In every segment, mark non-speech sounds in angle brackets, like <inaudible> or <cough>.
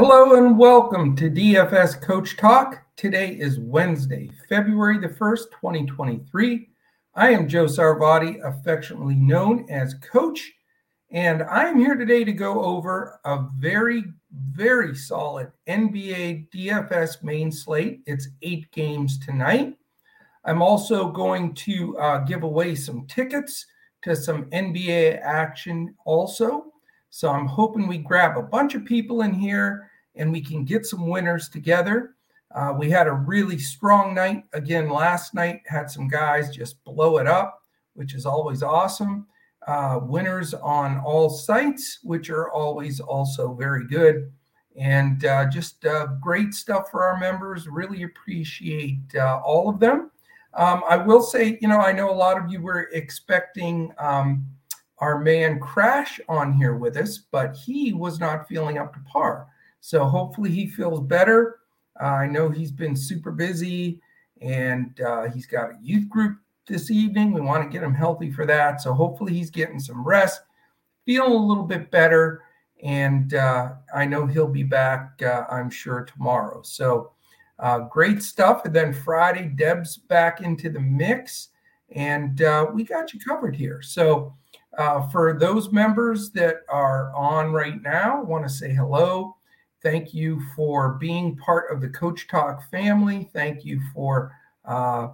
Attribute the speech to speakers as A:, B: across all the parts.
A: Hello and welcome to DFS Coach Talk. Today is Wednesday, February the 1st, 2023. I am Joe Sarvati, affectionately known as Coach, and I am here today to go over a very, very solid NBA DFS main slate. It's eight games tonight. I'm also going to uh, give away some tickets to some NBA action also. So I'm hoping we grab a bunch of people in here and we can get some winners together. Uh, we had a really strong night again last night, had some guys just blow it up, which is always awesome. Uh, winners on all sites, which are always also very good. And uh, just uh, great stuff for our members. Really appreciate uh, all of them. Um, I will say, you know, I know a lot of you were expecting um, our man Crash on here with us, but he was not feeling up to par. So hopefully he feels better. Uh, I know he's been super busy and uh, he's got a youth group this evening. We want to get him healthy for that. So hopefully he's getting some rest, feeling a little bit better. And uh, I know he'll be back, uh, I'm sure, tomorrow. So uh, great stuff. And then Friday, Deb's back into the mix. And uh, we got you covered here. So for those members that are on right now, want to say hello. Thank you for being part of the Coach Talk family. Thank you for, uh,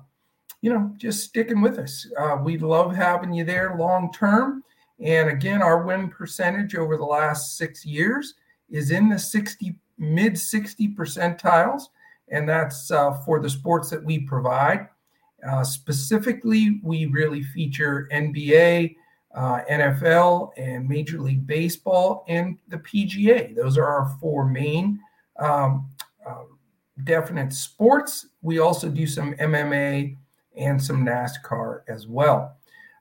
A: you know, just sticking with us. Uh, we love having you there long term. And again, our win percentage over the last six years is in the 60 mid 60 percentiles, and that's uh, for the sports that we provide. Uh, specifically, we really feature NBA, uh, NFL and Major League Baseball and the PGA. Those are our four main um, uh, definite sports. We also do some MMA and some NASCAR as well.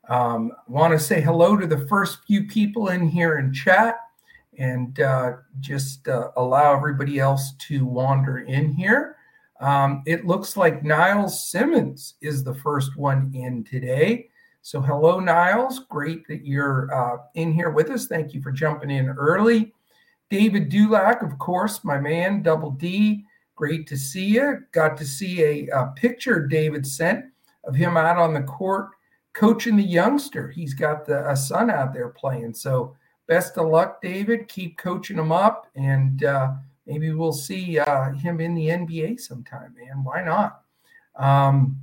A: Um, Want to say hello to the first few people in here in chat and uh, just uh, allow everybody else to wander in here. Um, it looks like Niles Simmons is the first one in today. So, hello, Niles. Great that you're uh, in here with us. Thank you for jumping in early. David Dulac, of course, my man, Double D. Great to see you. Got to see a, a picture David sent of him out on the court coaching the youngster. He's got the a son out there playing. So, best of luck, David. Keep coaching him up, and uh, maybe we'll see uh, him in the NBA sometime, man. Why not? Um,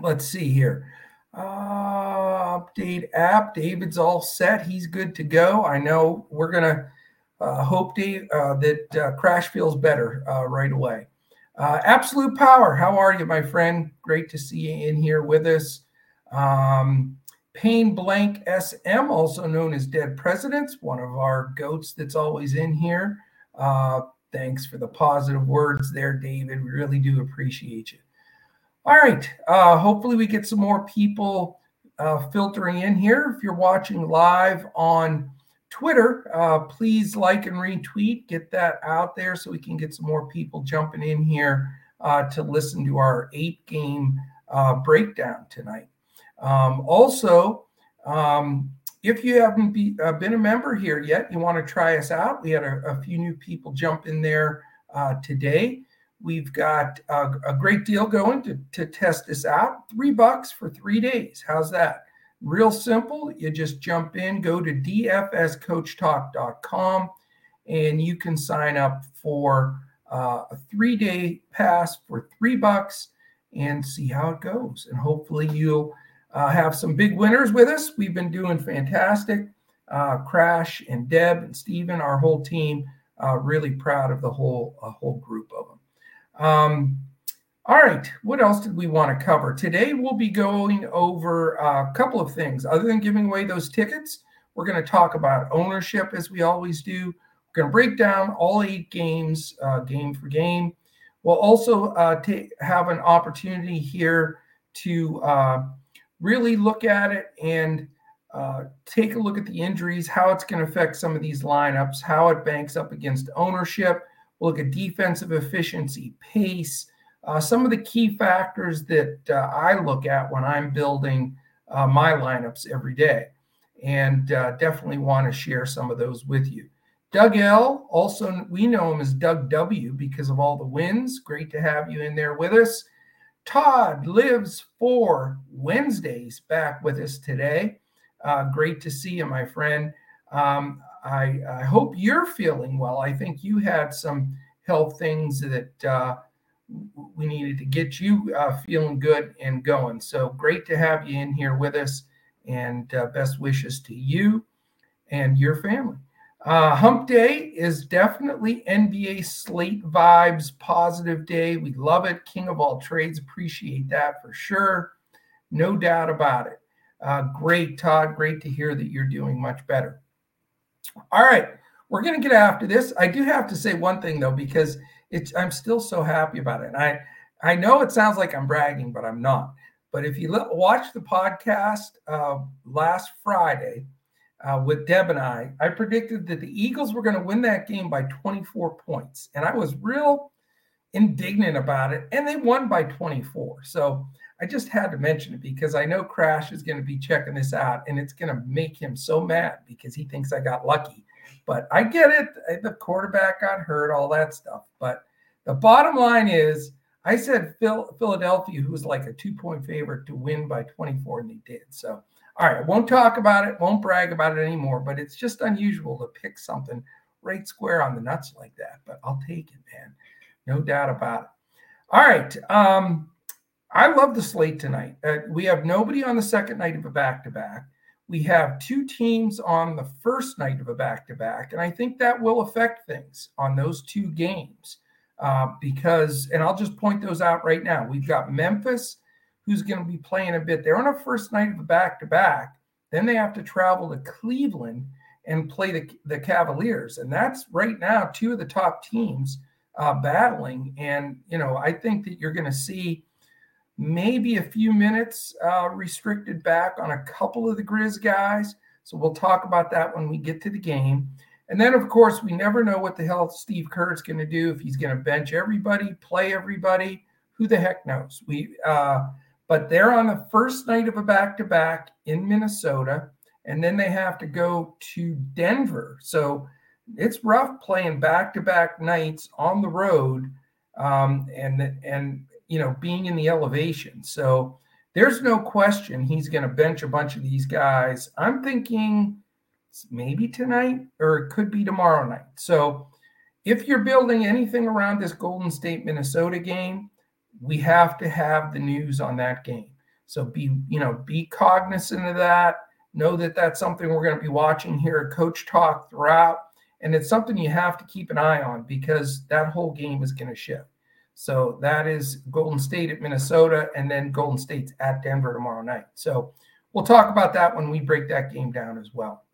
A: let's see here. Uh, update app. David's all set. He's good to go. I know we're gonna uh, hope uh, that uh, Crash feels better uh, right away. Uh, Absolute Power. How are you, my friend? Great to see you in here with us. Um, Pain Blank SM, also known as Dead Presidents, one of our goats that's always in here. Thanks for the positive words there, David. We really do appreciate you. All right. Uh, hopefully, we get some more people uh, filtering in here. If you're watching live on Twitter, uh, please like and retweet, get that out there so we can get some more people jumping in here uh, to listen to our eight game uh, breakdown tonight. Um, also, um, if you haven't be, uh, been a member here yet, you want to try us out. We had a, a few new people jump in there today. We've got a, a great deal going to, to test this out. Three bucks for three days. How's that? Real simple. You just jump in, go to dfscoachtalk.com, and you can sign up for uh, a three day pass for three bucks and see how it goes. And hopefully, you'll uh, have some big winners with us. We've been doing fantastic. Uh, Crash and Deb and Steven, our whole team, uh, really proud of the whole whole group of them. Um, all right, what else did we want to cover? Today we'll be going over a couple of things. Other than giving away those tickets, we're going to talk about ownership as we always do. We're going to break down all eight games, uh, game for game. We'll also uh, t- have an opportunity here to uh, really look at it and uh, take a look at the injuries, how it's going to affect some of these lineups, how it banks up against ownership We'll look at defensive efficiency, pace, uh, some of the key factors that uh, I look at when I'm building uh, my lineups every day. And uh, definitely want to share some of those with you. Doug L, also we know him as Doug W because of all the wins. Great to have you in there with us. Todd lives for Wednesdays back with us today. Uh, great to see you, my friend. Um, I, I, hope you're feeling well. I think you had some health things that uh, we needed to get you uh, feeling good and going. So great to have you in here with us, and uh, best wishes to you and your family. Uh, hump Day is definitely NBA slate vibes, positive day. We love it. King of all trades, appreciate that for sure. No doubt about it. Uh, great, Todd. Great to hear that you're doing much better. All right, we're going to get after this. I do have to say one thing though, because it's I'm still so happy about it. And I I know it sounds like I'm bragging, but I'm not. But if you watch the podcast uh, last Friday, uh, with Deb and I, I predicted that the Eagles were going to win that game by 24 points. And I was real indignant about it. And they won by 24. So I just had to mention it because I know Crash is going to be checking this out and it's going to make him so mad because he thinks I got lucky. But I get it. The quarterback got hurt, all that stuff. But the bottom line is, I said Phil, Philadelphia, who was like a two point favorite to win by 24, and they did. So all right, I won't talk about it, won't brag about it anymore, but it's just unusual to pick something right square on the nuts like that. But I'll take it, man. No doubt about it. All right. Um, I love the slate tonight. Uh, we have nobody on the second night of a back to back. We have two teams on the first night of a back to back. And I think that will affect things on those two games uh, because, and I'll just point those out right now. We've got Memphis who's going to be playing a bit. They're on a first night of a back to back. Then they have to travel to Cleveland and play the, the Cavaliers. And that's right now two of the top teams uh, battling. And, you know, I think that you're going to see maybe a few minutes uh, restricted back on a couple of the Grizz guys. So we'll talk about that when we get to the game. And then, of course, we never know what the hell Steve Kerr's going to do if he's going to bench everybody, play everybody. Who the heck knows? We uh, but they're on the first night of a back to back in Minnesota, and then they have to go to Denver. So it's rough playing back to back nights on the road, um, and and you know being in the elevation. So there's no question he's going to bench a bunch of these guys. I'm thinking maybe tonight or it could be tomorrow night. So if you're building anything around this Golden State Minnesota game, we have to have the news on that game. So be, you know, be cognizant of that. Know that that's something we're going to be watching here at Coach Talk throughout. And it's something you have to keep an eye on because that whole game is going to shift. So that is Golden State at Minnesota, and then Golden State's at Denver tomorrow night. So we'll talk about that when we break that game down as well.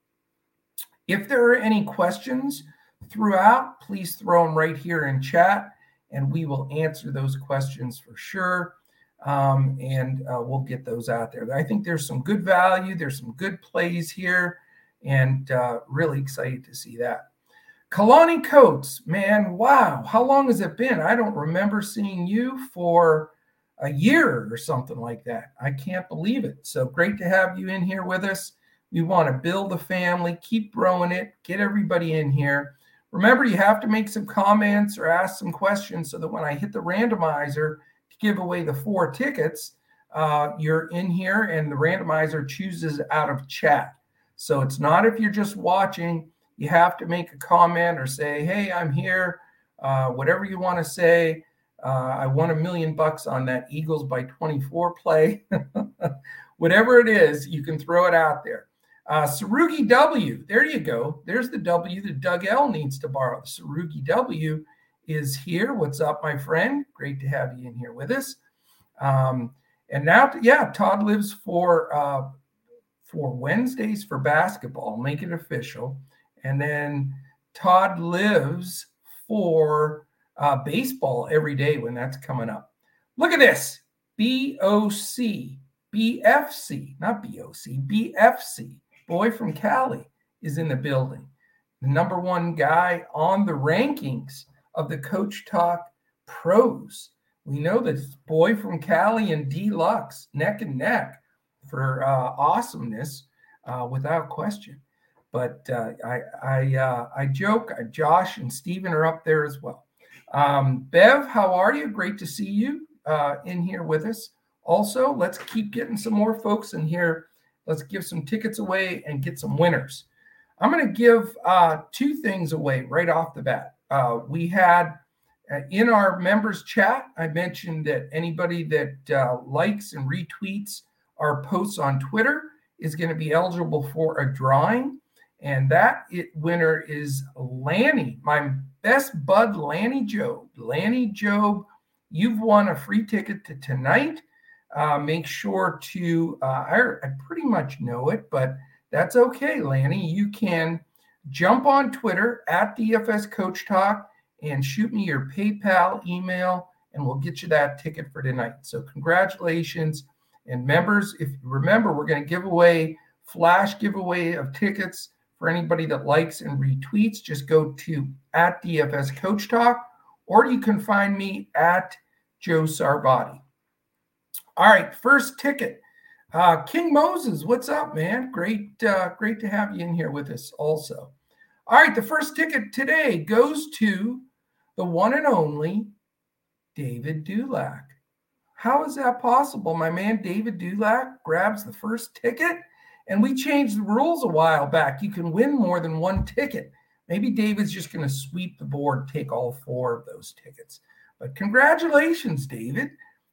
A: If there are any questions throughout, please throw them right here in chat and we will answer those questions for sure. Um, and uh, we'll get those out there. I think there's some good value, there's some good plays here, and uh, really excited to see that. Kalani Coates, man, wow, how long has it been? I don't remember seeing you for a year or something like that. I can't believe it. So great to have you in here with us. We want to build a family, keep growing it, get everybody in here. Remember, you have to make some comments or ask some questions so that when I hit the randomizer to give away the four tickets, uh, you're in here and the randomizer chooses out of chat. So it's not if you're just watching, you have to make a comment or say, hey, I'm here, uh, whatever you want to say. Uh, I won a million bucks on that Eagles by 24 play. <laughs> whatever it is, you can throw it out there. Uh, Sarugi W, there you go. There's the W that Doug L needs to borrow. Sarugi W is here. What's up, my friend? Great to have you in here with us. Um, and now, yeah, Todd lives for uh, for Wednesdays for basketball. Make it official. And then Todd lives for uh, baseball every day when that's coming up. Look at this BOC, BFC, not BOC, BFC boy from Cali is in the building. The number one guy on the rankings of the Coach Talk pros. We know that boy from Cali and Deluxe neck and neck for uh, awesomeness, uh, without question. But uh, I I uh, I joke. Uh, Josh and Stephen are up there as well. Um, Bev, how are you? Great to see you uh, in here with us. Also, let's keep getting some more folks in here. Let's give some tickets away and get some winners. I'm going to give uh, two things away right off the bat. Uh, we had in our members chat, I mentioned that anybody that likes and retweets our posts on Twitter is going to be eligible for a drawing. And that it, winner is Lanny, my best bud, Lanny Job. Lanny Job, you've won a free ticket to tonight. Uh, make sure to, uh, I, I pretty much know it, but that's okay, Lanny. You can jump on Twitter at DFS Coach Talk and shoot me your PayPal email, and we'll get you that ticket for tonight. So, congratulations. And members, if you remember, we're going to give away flash giveaway of tickets for anybody that likes and retweets. Just go to at DFS Coach Talk, or you can find me at Joe Sarbati. All right, first ticket. Uh, King Moses, what's up, man? Great, uh, great to have you in here with us also. All right, the first ticket today goes to the one and only David Dulac. How is that possible? My man David Dulac grabs the first ticket, and we changed the rules a while back. You can win more than one ticket. Maybe David's just going to sweep the board, take all four of those tickets. But congratulations, David.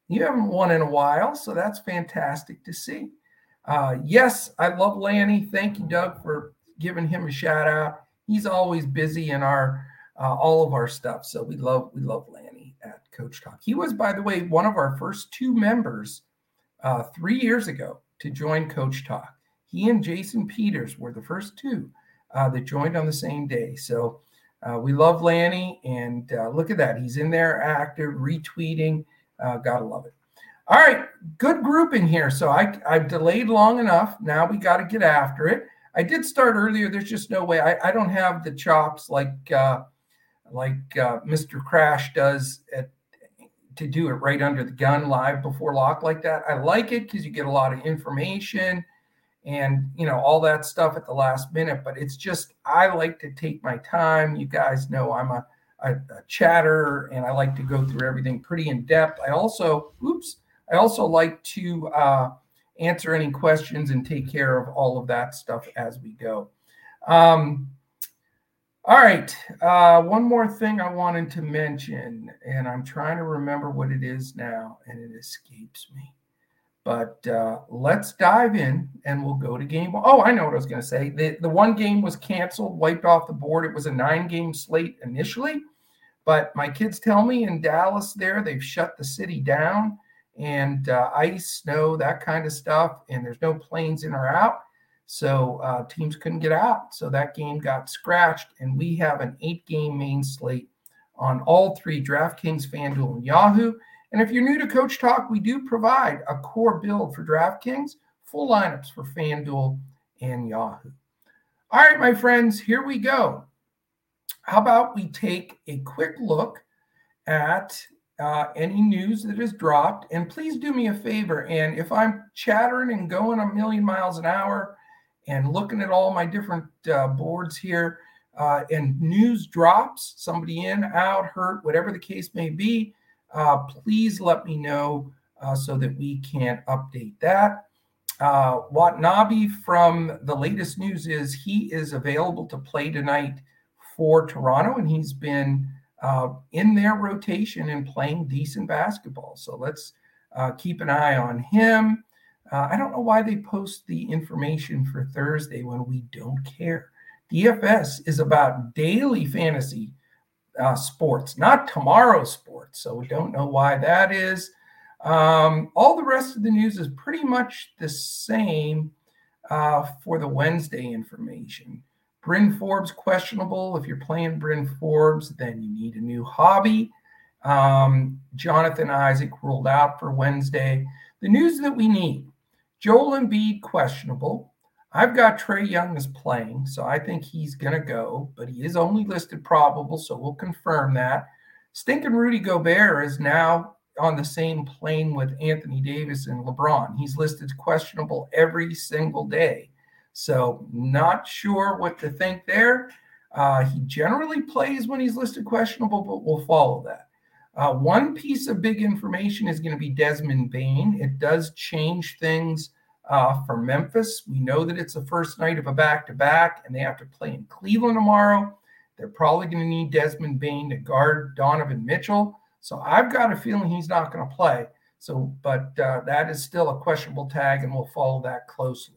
A: You haven't won in a while, so that's fantastic to see. Uh, yes, I love Lanny. Thank you, Doug, for giving him a shout out. He's always busy in our uh, all of our stuff. So we love we love Lanny at Coach Talk. He was, by the way, one of our first two members uh, three years ago to join Coach Talk. He and Jason Peters were the first two uh, that joined on the same day. So uh, we love Lanny, and uh, look at that, he's in there active, retweeting. Uh, gotta love it. All right, good group in here. So I I've delayed long enough. Now we got to get after it. I did start earlier. There's just no way. I, I don't have the chops like uh, like uh, Mr. Crash does at, to do it right under the gun live before lock like that. I like it because you get a lot of information and you know all that stuff at the last minute. But it's just I like to take my time. You guys know I'm a, a, a chatter and I like to go through everything pretty in depth. I also, oops, I also like to uh, answer any questions and take care of all of that stuff as we go. Um, all right. Uh, one more thing I wanted to mention, and I'm trying to remember what it is now, and it escapes me. But uh, let's dive in and we'll go to game. Oh, I know what I was going to say. The, the one game was canceled, wiped off the board. It was a nine game slate initially. But my kids tell me in Dallas, there, they've shut the city down and uh, ice, snow, that kind of stuff. And there's no planes in or out. So uh, teams couldn't get out. So that game got scratched. And we have an eight game main slate on all three DraftKings, FanDuel, and Yahoo. And if you're new to Coach Talk, we do provide a core build for DraftKings, full lineups for FanDuel and Yahoo. All right, my friends, here we go. How about we take a quick look at uh, any news that is dropped? And please do me a favor. And if I'm chattering and going a million miles an hour, and looking at all my different uh, boards here uh, and news drops, somebody in, out, hurt, whatever the case may be, uh, please let me know uh, so that we can update that. Uh, Watanabe from the latest news is he is available to play tonight for Toronto, and he's been uh, in their rotation and playing decent basketball. So let's uh, keep an eye on him. Uh, I don't know why they post the information for Thursday when we don't care. DFS is about daily fantasy uh, sports, not tomorrow sports. So we don't know why that is. Um, all the rest of the news is pretty much the same uh, for the Wednesday information. Bryn Forbes questionable. If you're playing Bryn Forbes, then you need a new hobby. Um, Jonathan Isaac ruled out for Wednesday. The news that we need Joel Embiid, questionable. I've got Trae Young as playing, so I think he's going to go, but he is only listed probable, so we'll confirm that. Stinking Rudy Gobert is now on the same plane with Anthony Davis and LeBron. He's listed questionable every single day. So, not sure what to think there. Uh, he generally plays when he's listed questionable, but we'll follow that. Uh, one piece of big information is going to be Desmond Bane. It does change things uh, for Memphis. We know that it's the first night of a back to back, and they have to play in Cleveland tomorrow. They're probably going to need Desmond Bane to guard Donovan Mitchell. So I've got a feeling he's not going to play. So, but uh, that is still a questionable tag, and we'll follow that closely.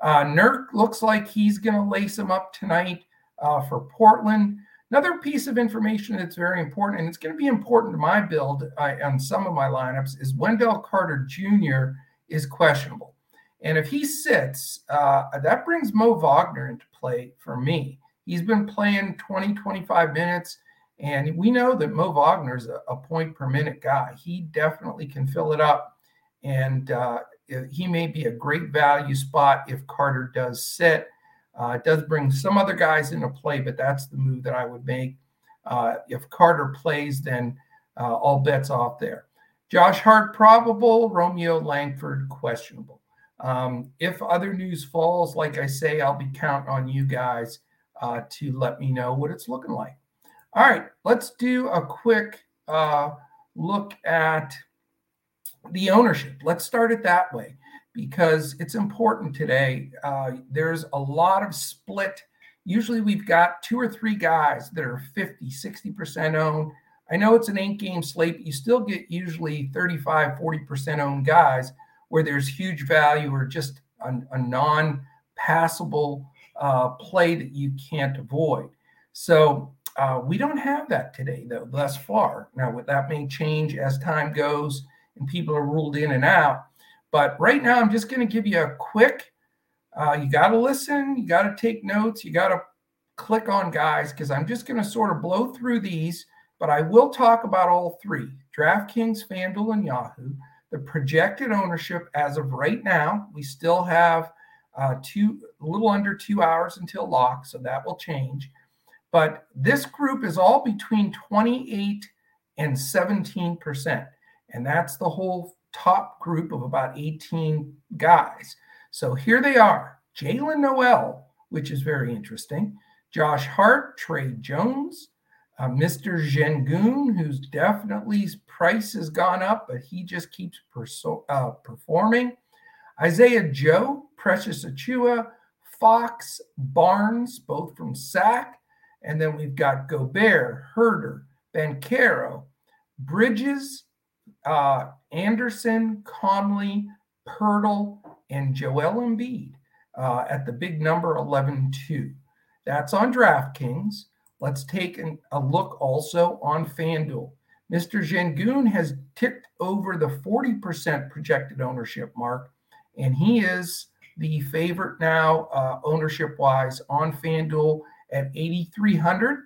A: Uh, Nurk looks like he's going to lace him up tonight uh, for Portland. Another piece of information that's very important, and it's going to be important to my build uh, on some of my lineups, is Wendell Carter Jr. is questionable. And if he sits, uh, that brings Mo Wagner into play for me. He's been playing 20, 25 minutes, and we know that Mo Wagner is a, a point per minute guy. He definitely can fill it up. And uh, he may be a great value spot if Carter does sit. Uh, it does bring some other guys into play, but that's the move that I would make. Uh, if Carter plays, then uh, all bets off there. Josh Hart probable, Romeo Langford questionable. Um, if other news falls, like I say, I'll be counting on you guys uh, to let me know what it's looking like. All right, let's do a quick uh, look at the ownership. Let's start it that way because it's important today. Uh, there's a lot of split. Usually we've got two or three guys that are 50, 60% owned. I know it's an eight game slate, but you still get usually 35, 40% owned guys where there's huge value or just a, a non passable uh, play that you can't avoid. So uh, we don't have that today, though, thus far. Now, that may change as time goes and people are ruled in and out. But right now, I'm just going to give you a quick. Uh, you got to listen. You got to take notes. You got to click on guys because I'm just going to sort of blow through these. But I will talk about all three: DraftKings, FanDuel, and Yahoo. The projected ownership as of right now, we still have uh, two, a little under two hours until lock, so that will change. But this group is all between 28 and 17 percent, and that's the whole top group of about 18 guys. So here they are Jaylen Nowell, which is very interesting, Josh Hart, Tre Jones, uh, Mr. Sengun, who's definitely price has gone up, but he just keeps perso- uh, performing. Isaiah Joe, Precious Achiuwa, Fox, Barnes, both from SAC. And then we've got Gobert, Huerter, Banchero, Bridges, uh, Anderson, Conley, Poeltl, and Joel Embiid uh, at the big number 11 2. That's on DraftKings. Let's take an, a look also on FanDuel. Mr. Sengun has ticked over the 40% projected ownership mark, and he is the favorite now, uh, ownership wise, on FanDuel at 8,300.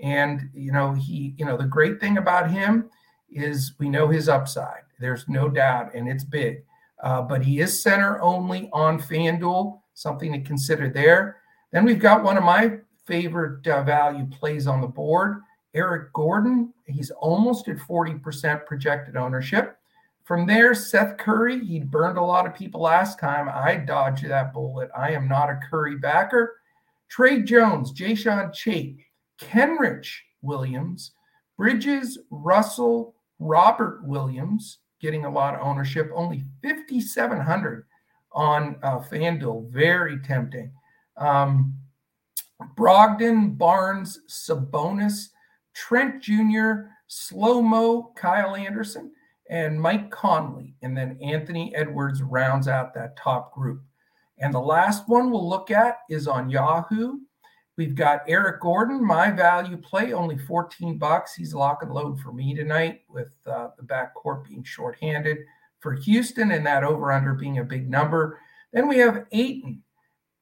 A: And, you know, he, you know, the great thing about him is we know his upside. There's no doubt, and it's big. Uh, but he is center only on FanDuel, something to consider there. Then we've got one of my favorite uh, value plays on the board, Eric Gordon. He's almost at 40% projected ownership. From there, Seth Curry, he burned a lot of people last time. I dodged that bullet. I am not a Curry backer. Tre Jones, Jae'Sean Tate, Kenrich Williams, Bridges, Russell, Robert Williams getting a lot of ownership, only 5,700 on uh, FanDuel. Very tempting. Um, Brogdon, Barnes, Sabonis, Trent Jr., Slow Mo, Kyle Anderson, and Mike Conley. And then Anthony Edwards rounds out that top group. And the last one we'll look at is on Yahoo. We've got Eric Gordon, my value play, only 14 bucks. He's lock and load for me tonight with uh, the backcourt being shorthanded for Houston and that over under being a big number. Then we have Ayton,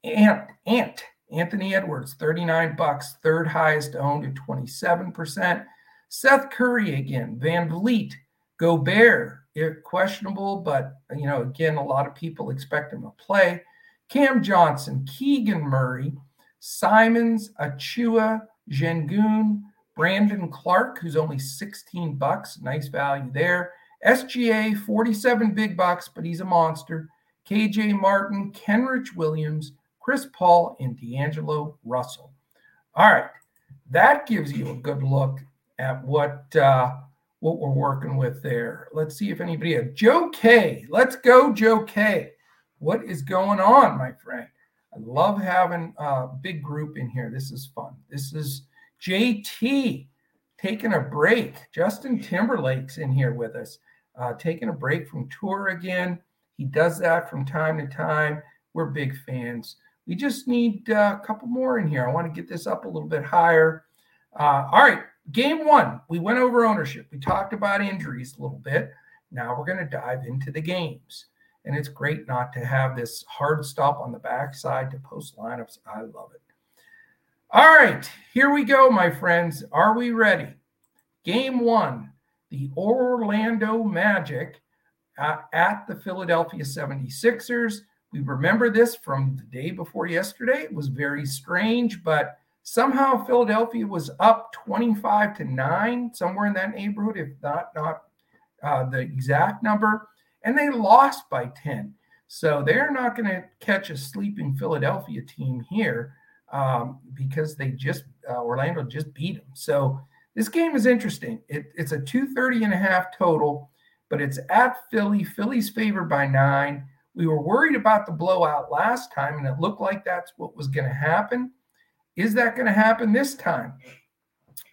A: Ant, Ant, Anthony Edwards, 39 bucks, third highest owned at 27%. Seth Curry again, VanVleet, Gobert, questionable, but you know, again, a lot of people expect him to play. Cam Johnson, Keegan Murray, Simons, Achiuwa, Sengun, Brandon Clarke, who's only 16 bucks, nice value there. SGA, 47 big bucks, but he's a monster. KJ Martin, Kenrich Williams, Chris Paul and D'Angelo Russell. All right, that gives you a good look at what uh, what we're working with there. Let's see if anybody has Joe K. Let's go, Joe K. What is going on, my friend? I love having a big group in here. This is fun. This is JT taking a break. Justin Timberlake's in here with us, uh, taking a break from tour again. He does that from time to time. We're big fans. We just need uh, a couple more in here. I want to get this up a little bit higher. Uh, all right, game one. We went over ownership. We talked about injuries a little bit. Now we're going to dive into the games. And it's great not to have this hard stop on the backside to post lineups. I love it. All right, here we go, my friends. Are we ready? Game one, the Orlando Magic uh, at the Philadelphia 76ers. We remember this from the day before yesterday. It was very strange, but somehow Philadelphia was up 25 to 9, somewhere in that neighborhood, if not not uh, the exact number, and they lost by 10. So they're not going to catch a sleeping Philadelphia team here um, because they just uh, Orlando just beat them. So this game is interesting. It, it's a 230 and a half total, but it's at Philly. Philly's favored by nine. We were worried about the blowout last time, and it looked like that's what was going to happen. Is that going to happen this time?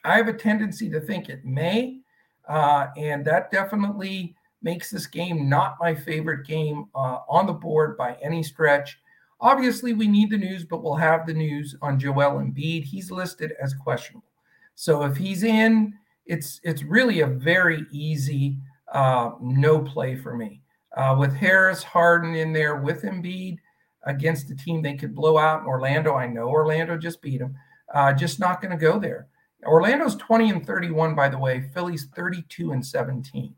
A: I have a tendency to think it may, uh, and that definitely makes this game not my favorite game uh, on the board by any stretch. Obviously, we need the news, but we'll have the news on Joel Embiid. He's listed as questionable. So if he's in, it's it's really a very easy uh, no play for me. Uh, with Harris, Harden in there with Embiid against the team they could blow out Orlando. I know Orlando just beat them. Uh, just not going to go there. Orlando's 20 and 31, by the way. Philly's 32 and 17.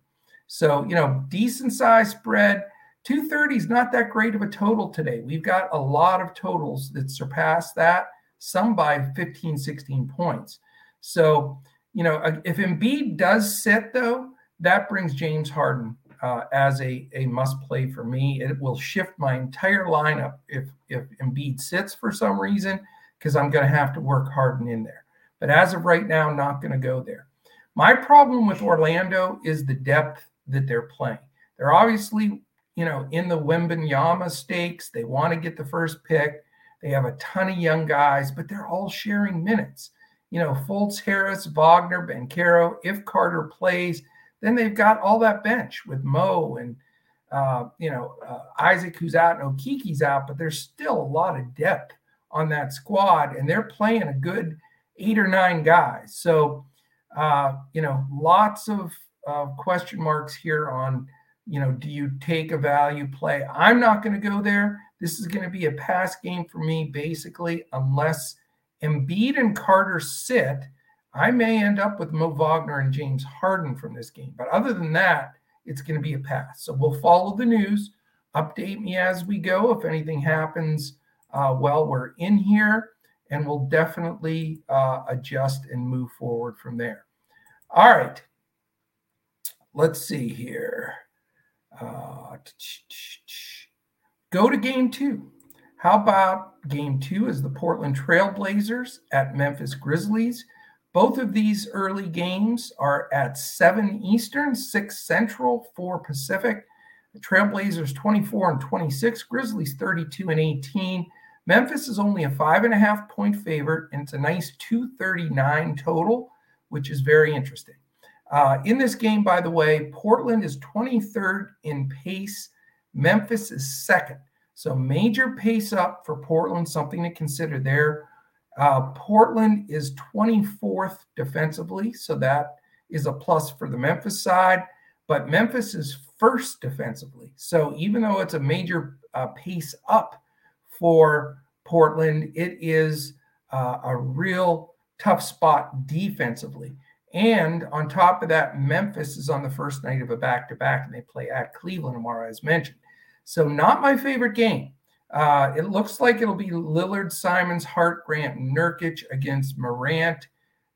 A: So, you know, decent size spread. 230 is not that great of a total today. We've got a lot of totals that surpass that, some by 15, 16 points. So, you know, if Embiid does sit, though, that brings James Harden uh, as a, a must play for me. It will shift my entire lineup if, if Embiid sits for some reason, because I'm going to have to work Harden in there. But as of right now, not going to go there. My problem with Orlando is the depth that they're playing. They're obviously you know, in the Wembanyama stakes. They want to get the first pick. They have a ton of young guys, but they're all sharing minutes. You know, Fultz, Harris, Wagner, Banchero. If Carter plays, then they've got all that bench with Mo and uh, you know uh, Isaac, who's out, and Okeke's out, but there's still a lot of depth on that squad, and they're playing a good eight or nine guys. So, uh, you know, lots of question marks here on you know, do you take a value play? I'm not going to go there. This is going to be a pass game for me, basically, unless Embiid and Carter sit. I may end up with Mo Wagner and James Harden from this game. But other than that, it's going to be a pass. So we'll follow the news, update me as we go if anything happens uh, while we're in here, and we'll definitely uh, adjust and move forward from there. All right. Let's see here. Uh, go to game two. How about game two is the Portland Trailblazers at Memphis Grizzlies? Both of these early games are at 7 Eastern, 6 Central, 4 Pacific. The Trailblazers 24 and 26, Grizzlies 32 and 18. Memphis is only a five and a half point favorite, and it's a nice 239 total, which is very interesting. Uh, in this game, by the way, Portland is 23rd in pace. Memphis is second. So major pace up for Portland, something to consider there. Uh, Portland is 24th defensively, so that is a plus for the Memphis side. But Memphis is first defensively. So even though it's a major uh, pace up for Portland, it is uh, a real tough spot defensively. And on top of that, Memphis is on the first night of a back to back, and they play at Cleveland tomorrow, as mentioned. So, not my favorite game. Uh, it looks like it'll be Lillard, Simons, Hart, Grant, Nurkic against Morant.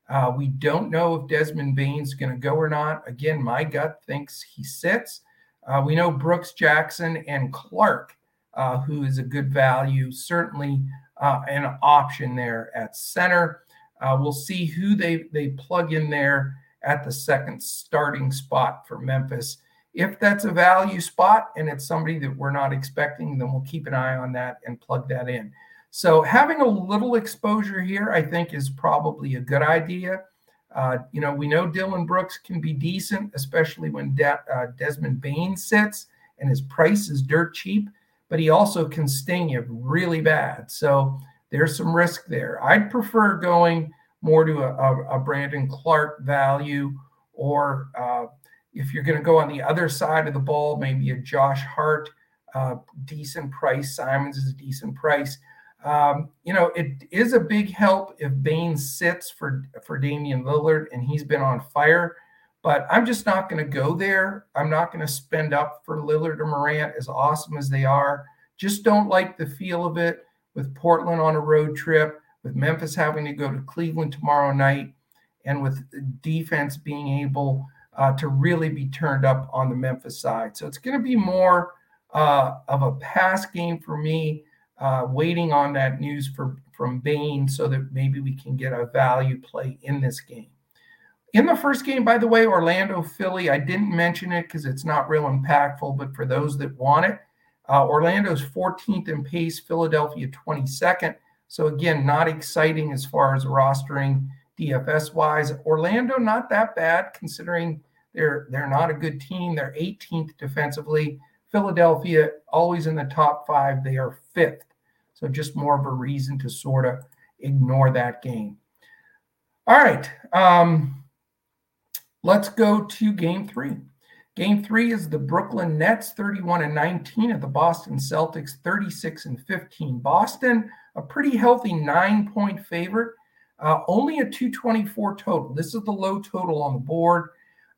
A: Uh, we don't know if Desmond Bane's going to go or not. Again, my gut thinks he sits. Uh, we know Brooks, Jackson, and Clarke uh, who is a good value, certainly uh, an option there at center. Uh, we'll see who they, they plug in there at the second starting spot for Memphis. If that's a value spot and it's somebody that we're not expecting, then we'll keep an eye on that and plug that in. So having a little exposure here, I think, is probably a good idea. Uh, you know, we know Dillon Brooks can be decent, especially when De- uh, Desmond Bane sits and his price is dirt cheap, but he also can sting you really bad. So there's some risk there. I'd prefer going more to a, a, a Brandon Clarke value, or uh, if you're going to go on the other side of the ball, maybe a Josh Hart, uh, decent price. Simons is a decent price. Um, you know, it is a big help if Bane sits for for Damian Lillard, and he's been on fire. But I'm just not going to go there. I'm not going to spend up for Lillard or Morant, as awesome as they are. Just don't like the feel of it with Portland on a road trip, with Memphis having to go to Cleveland tomorrow night, and with defense being able uh, to really be turned up on the Memphis side. So it's going to be more uh, of a pass game for me uh, waiting on that news for, from Bane so that maybe we can get a value play in this game. In the first game, by the way, Orlando Philly, I didn't mention it because it's not real impactful, but for those that want it, uh, Orlando's 14th in pace, Philadelphia 22nd. So again, not exciting as far as rostering DFS wise. Orlando, not that bad considering they're they're not a good team. They're 18th defensively. Philadelphia, always in the top five. They are fifth. So just more of a reason to sort of ignore that game. All right. Um, let's go to game three. Game three is the Brooklyn Nets 31 and 19 at the Boston Celtics 36 and 15. Boston, a pretty healthy nine point favorite, uh, only a 224 total. This is the low total on the board.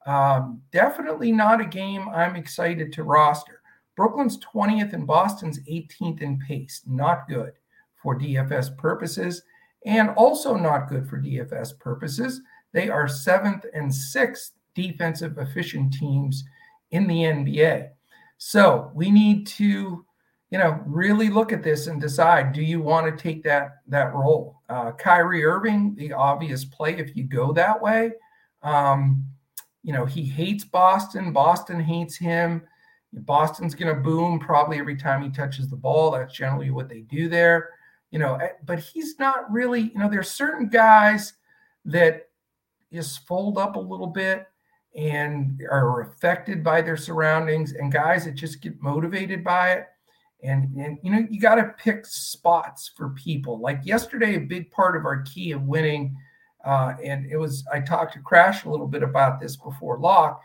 A: Um, definitely not a game I'm excited to roster. Brooklyn's 20th and Boston's 18th in pace. Not good for DFS purposes, and also not good for DFS purposes. They are seventh and sixth defensive efficient teams in the NBA. So we need to, you know, really look at this and decide: Do you want to take that that role? Uh, Kyrie Irving, the obvious play if you go that way. Um, you know, he hates Boston. Boston hates him. Boston's going to boom probably every time he touches the ball. That's generally what they do there. You know, eh, but he's not really, you know, there's certain guys that just fold up a little bit and are affected by their surroundings and guys that just get motivated by it. And, and you know, you got to pick spots for people. Like yesterday, a big part of our key of winning, uh, and it was, I talked to Crash a little bit about this before lock.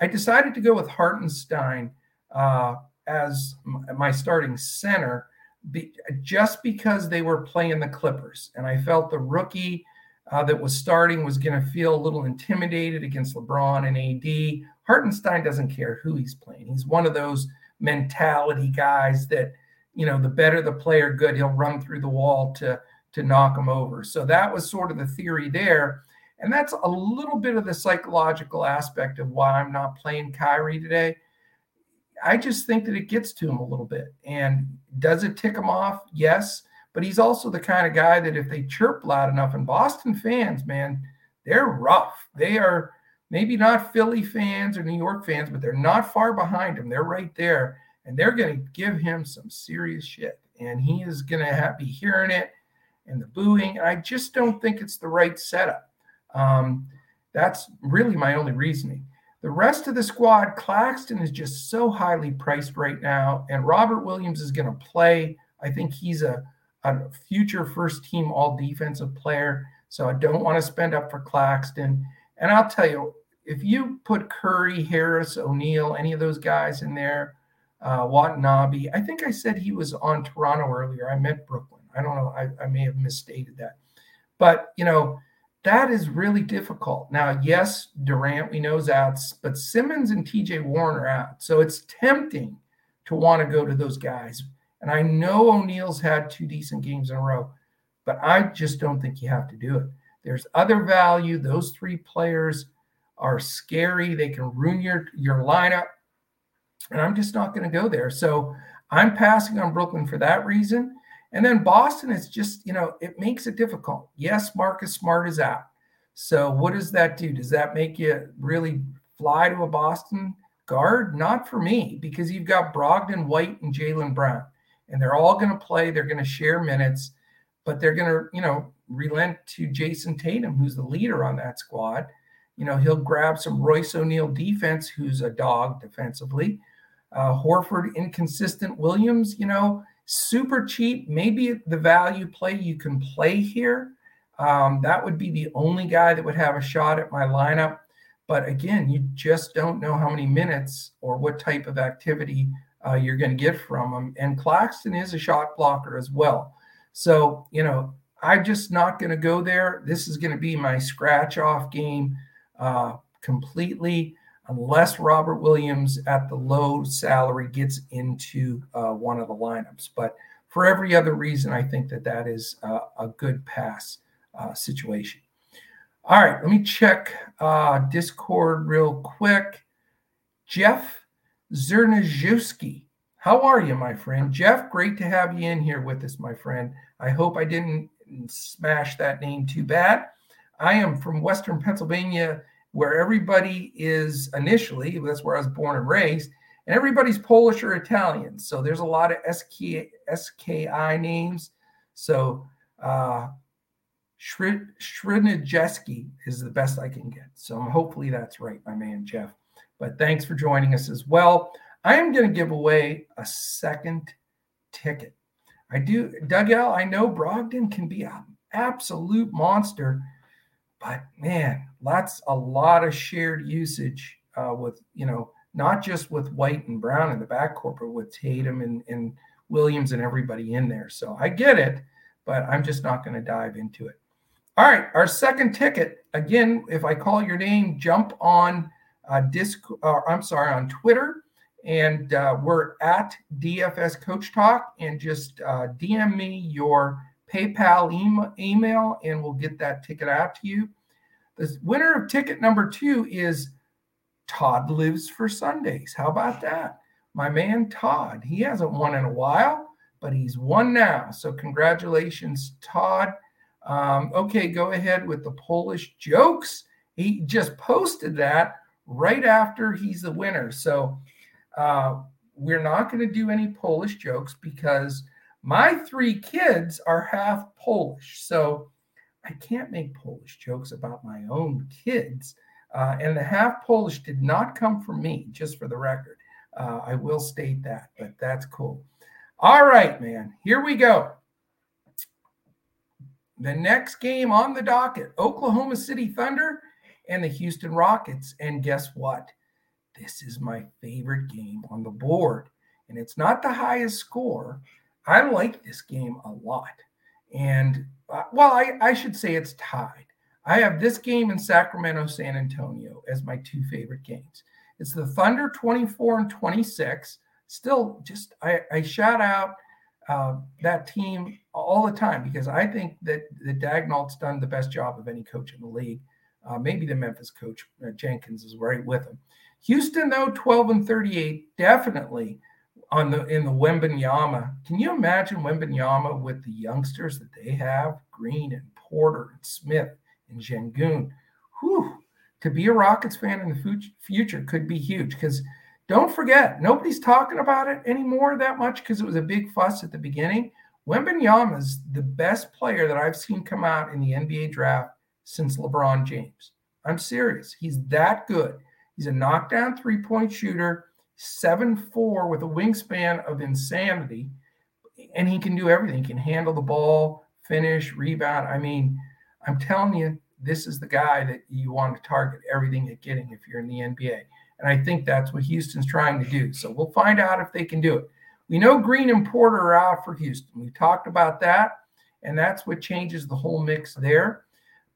A: I decided to go with Hartenstein uh, as my starting center be, just because they were playing the Clippers. And I felt the rookie uh, that was starting was going to feel a little intimidated against LeBron and AD. Hartenstein doesn't care who he's playing. He's one of those mentality guys that, you know, the better the player, good, he'll run through the wall to to knock him over. So that was sort of the theory there. And that's a little bit of the psychological aspect of why I'm not playing Kyrie today. I just think that it gets to him a little bit. And does it tick him off? Yes. But he's also the kind of guy that if they chirp loud enough, and Boston fans, man, they're rough. They are maybe not Philly fans or New York fans, but they're not far behind him. They're right there. And they're going to give him some serious shit. And he is going to be hearing it and the booing. I just don't think it's the right setup. Um, that's really my only reasoning. The rest of the squad, Claxton is just so highly priced right now, and Robert Williams is going to play. I think he's a, a future first team all defensive player. So I don't want to spend up for Claxton. And I'll tell you, if you put Curry, Harris, O'Neal, any of those guys in there, uh, Watanabe, I think I said he was on Toronto earlier. I meant Brooklyn. I don't know. I, I may have misstated that. But, you know, that is really difficult. Now, yes, Durant, we know is out, but Simmons and TJ Warren are out. So it's tempting to want to go to those guys. And I know O'Neal's had two decent games in a row, but I just don't think you have to do it. There's other value. Those three players are scary. They can ruin your, your lineup. And I'm just not going to go there. So I'm passing on Brooklyn for that reason. And then Boston is just, you know, it makes it difficult. Yes, Marcus Smart is out. So what does that do? Does that make you really fly to a Boston guard? Not for me, because you've got Brogdon, White, and Jaylen Brown, and they're all going to play. They're going to share minutes, but they're going to, you know, relent to Jayson Tatum, who's the leader on that squad. You know, he'll grab some Royce O'Neale defense, who's a dog defensively. Uh, Horford, inconsistent. Williams, you know, super cheap. Maybe the value play you can play here. Um, that would be the only guy that would have a shot at my lineup. But again, you just don't know how many minutes or what type of activity uh, you're going to get from him. And Claxton is a shot blocker as well. So, you know, I'm just not going to go there. This is going to be my scratch off game uh, completely, unless Robert Williams at the low salary gets into uh, one of the lineups. But for every other reason, I think that that is uh, a good pass uh, situation. All right, let me check uh, Discord real quick. Jeff Zernajewski, how are you, my friend? Jeff, great to have you in here with us, my friend. I hope I didn't smash that name too bad. I am from Western Pennsylvania, where everybody is initially, that's where I was born and raised, and everybody's Polish or Italian. So there's a lot of SK, SKI names. So uh, is the best I can get. So hopefully that's right, my man Jeff. But thanks for joining us as well. I am going to give away a second ticket. I do, Doug L. I know Brogdon can be an absolute monster, but man, that's a lot of shared usage uh, with, you know, not just with White and Brown in the backcourt, but with Tatum and, and Williams and everybody in there. So I get it, but I'm just not going to dive into it. All right, our second ticket. Again, if I call your name, jump on uh, disc. Uh, I'm sorry, on Twitter, and uh, we're at DFS Coach Talk, and just uh, DM me your PayPal email, email, and we'll get that ticket out to you. The winner of ticket number two is Todd Lives for Sundays. How about that? My man Todd. He hasn't won in a while, but he's won now. So congratulations, Todd. Um, okay, go ahead with the Polish jokes. He just posted that right after he's the winner. So uh, we're not going to do any Polish jokes because my three kids are half Polish. So I can't make Polish jokes about my own kids. Uh, and the half Polish did not come from me, just for the record. Uh, I will state that, but that's cool. All right, man, here we go. The next game on the docket Oklahoma City Thunder and the Houston Rockets. And guess what? This is my favorite game on the board. And it's not the highest score. I like this game a lot. And uh, well, I, I should say it's tied. I have this game in Sacramento, San Antonio as my two favorite games. It's the Thunder 24 and 26. Still, just I, I shout out uh, that team all the time because I think that the Daigneault's done the best job of any coach in the league. Uh, maybe the Memphis coach uh, Jenkins is right with him. Houston though 12 and 38 definitely on the in the Wembanyama. Can you imagine Wembanyama with the youngsters that they have, Green and Porter and Smith and Sengun? Whew, to be a Rockets fan in the future could be huge because don't forget, nobody's talking about it anymore that much because it was a big fuss at the beginning. Wembanyama is the best player that I've seen come out in the NBA draft since LeBron James. I'm serious. He's that good. He's a knockdown three point shooter, seven four with a wingspan of insanity, and he can do everything. He can handle the ball, finish, rebound. I mean, I'm telling you, this is the guy that you want to target everything at getting if you're in the NBA. And I think that's what Houston's trying to do. So we'll find out if they can do it. We know Green and Porter are out for Houston. We talked about that, and that's what changes the whole mix there.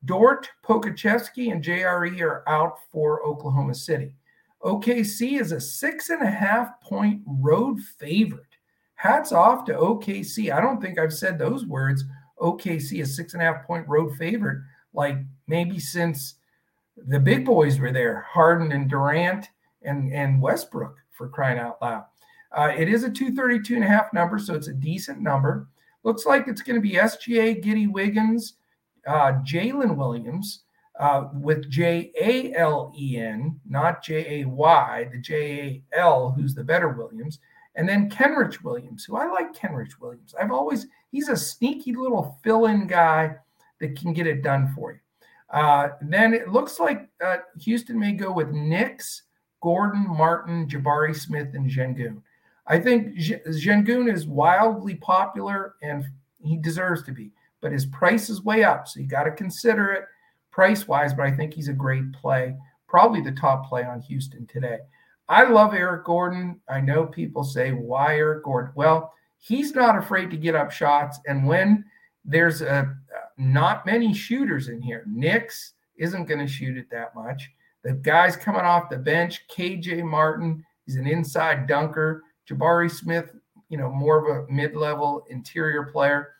A: Dort, Pokusevski, and JRE are out for Oklahoma City. OKC is a six and a half point road favorite. Hats off to OKC. I don't think I've said those words. OKC, is six and a half point road favorite, like maybe since the big boys were there, Harden and Durant and, and Westbrook for crying out loud. Uh, it is a 232 and a half number, so it's a decent number. Looks like it's going to be SGA, Giddey Wiggins, uh, Jalen Williams uh, with J A L E N, not J A Y, the J A L, who's the better Williams, and then Kenrich Williams, who I like Kenrich Williams. I've always, he's a sneaky little fill in guy that can get it done for you. Uh, then it looks like uh, Houston may go with Nix, Gordon, Martin, Jabari Smith, and Sengun. I think Sengun is wildly popular and he deserves to be, but his price is way up. So you got to consider it price wise, but I think he's a great play, probably the top play on Houston today. I love Eric Gordon. I know people say, why Eric Gordon? Well, he's not afraid to get up shots. And when there's a not many shooters in here, Nix isn't going to shoot it that much. The guys coming off the bench, KJ Martin, he's an inside dunker. Jabari Smith, you know, more of a mid-level interior player.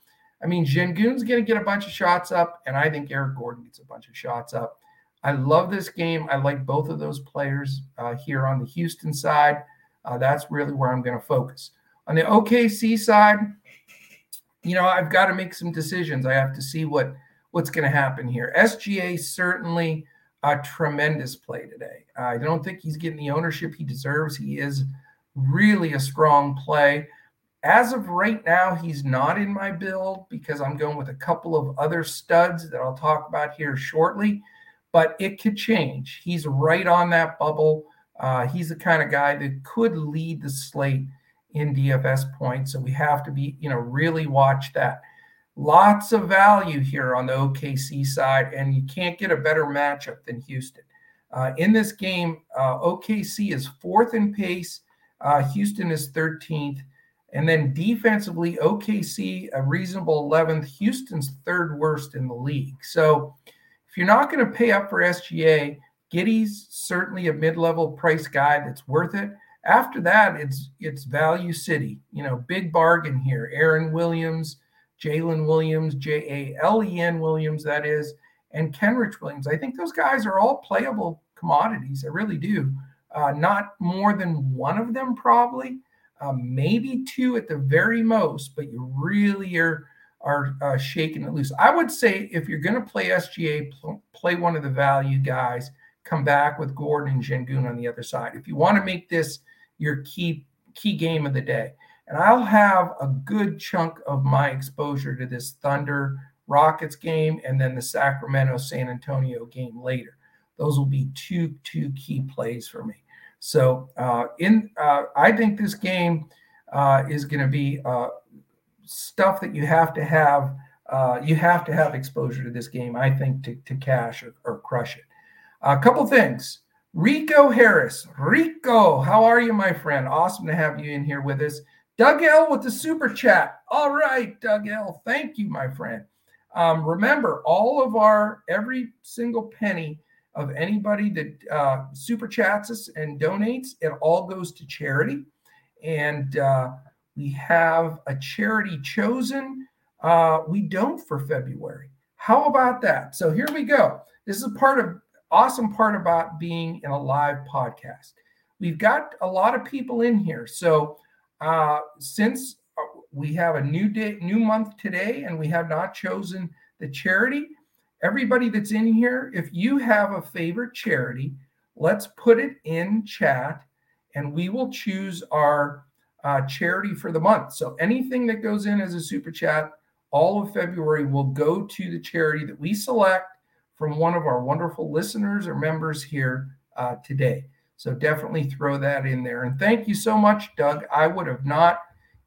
A: I mean, Sengun's going to get a bunch of shots up, and I think Eric Gordon gets a bunch of shots up. I love this game. I like both of those players uh, here on the Houston side. Uh, that's really where I'm going to focus. On the OKC side, you know, I've got to make some decisions. I have to see what what's going to happen here. SGA certainly a tremendous play today. I don't think he's getting the ownership he deserves. He is really a strong play. As of right now, he's not in my build because I'm going with a couple of other studs that I'll talk about here shortly, but it could change. He's right on that bubble. Uh, he's the kind of guy that could lead the slate in DFS points. So we have to be, you know, really watch that. Lots of value here on the OKC side, and you can't get a better matchup than Houston. Uh, in this game, uh, OKC is fourth in pace uh, Houston is 13th. And then defensively, OKC, a reasonable 11th. Houston's third worst in the league. So if you're not going to pay up for SGA, Giddey's certainly a mid-level price guy that's worth it. After that, it's it's value city. You know, big bargain here. Aaron Williams, Jalen Williams, J A L E N Williams, that is, and Kenrich Williams. I think those guys are all playable commodities. I really do uh, not more than one of them, probably, uh, maybe two at the very most, but you really are are uh, shaking it loose. I would say if you're going to play SGA, pl- play one of the value guys. Come back with Gordon and Sengun on the other side. If you want to make this your key key game of the day, and I'll have a good chunk of my exposure to this Thunder Rockets game and then the Sacramento San Antonio game later. Those will be two two key plays for me. So uh, in uh, I think this game uh, is going to be uh, stuff that you have to have. Uh, you have to have exposure to this game, I think, to, to cash or, or crush it. A couple things. Rico Harris. Rico, how are you, my friend? Awesome to have you in here with us. Doug L with the super chat. All right, Doug L. Thank you, my friend. Um, remember, all of our every single penny of anybody that uh, super chats us and donates, it all goes to charity. And uh, we have a charity chosen. Uh, we don't for February. How about that? So here we go. This is part of awesome part about being in a live podcast. We've got a lot of people in here. So uh, since uh, we have a new day, new month today, and we have not chosen the charity, everybody that's in here, if you have a favorite charity, let's put it in chat and we will choose our uh, charity for the month. So anything that goes in as a super chat, all of February will go to the charity that we select from one of our wonderful listeners or members here uh, today. So definitely throw that in there. And thank you so much, Doug. I would have not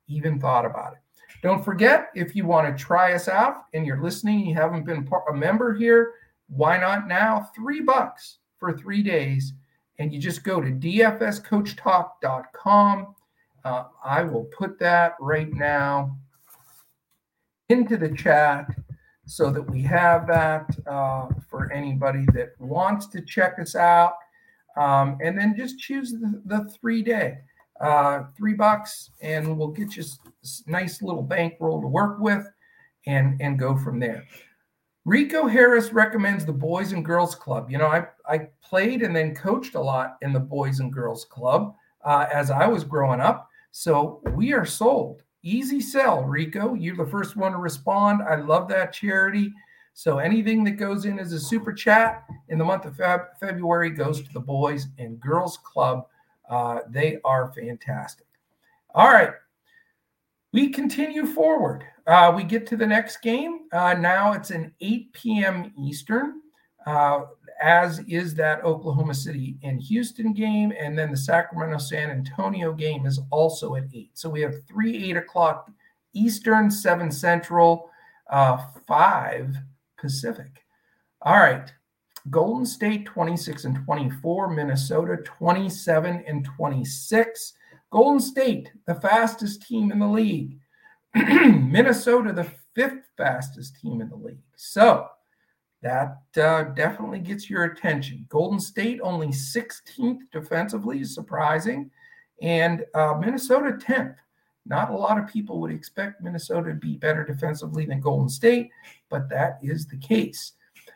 A: even thought about it. Don't forget, if you want to try us out and you're listening, you haven't been a member here, why not now? Three bucks for three days. And you just go to dfscoachtalk.com. Uh, I will put that right now into the chat so that we have that uh, for anybody that wants to check us out. Um, and then just choose the, the three day uh, three bucks, and we'll get you a nice little bankroll to work with, and and go from there. Rico Harris recommends the Boys and Girls Club. You know, I I played and then coached a lot in the Boys and Girls Club uh, as I was growing up. So we are sold. Easy sell, Rico. You're the first one to respond. I love that charity. So anything that goes in as a super chat in the month of Feb- February goes to the Boys and Girls Club. Uh, they are fantastic. All right. We continue forward. Uh, we get to the next game. Uh, now it's an 8 p.m. Eastern, uh, as is that Oklahoma City and Houston game. And then the Sacramento San Antonio game is also at 8. So we have three 8 o'clock Eastern, 7 Central, uh, 5 Pacific. All right. Golden State 26 and 24, Minnesota 27 and 26. Golden State, the fastest team in the league. <clears throat> Minnesota, the fifth fastest team in the league. So that uh, definitely gets your attention. Golden State only 16th defensively, is surprising, and uh, Minnesota 10th. Not a lot of people would expect Minnesota to be better defensively than Golden State, but that is the case.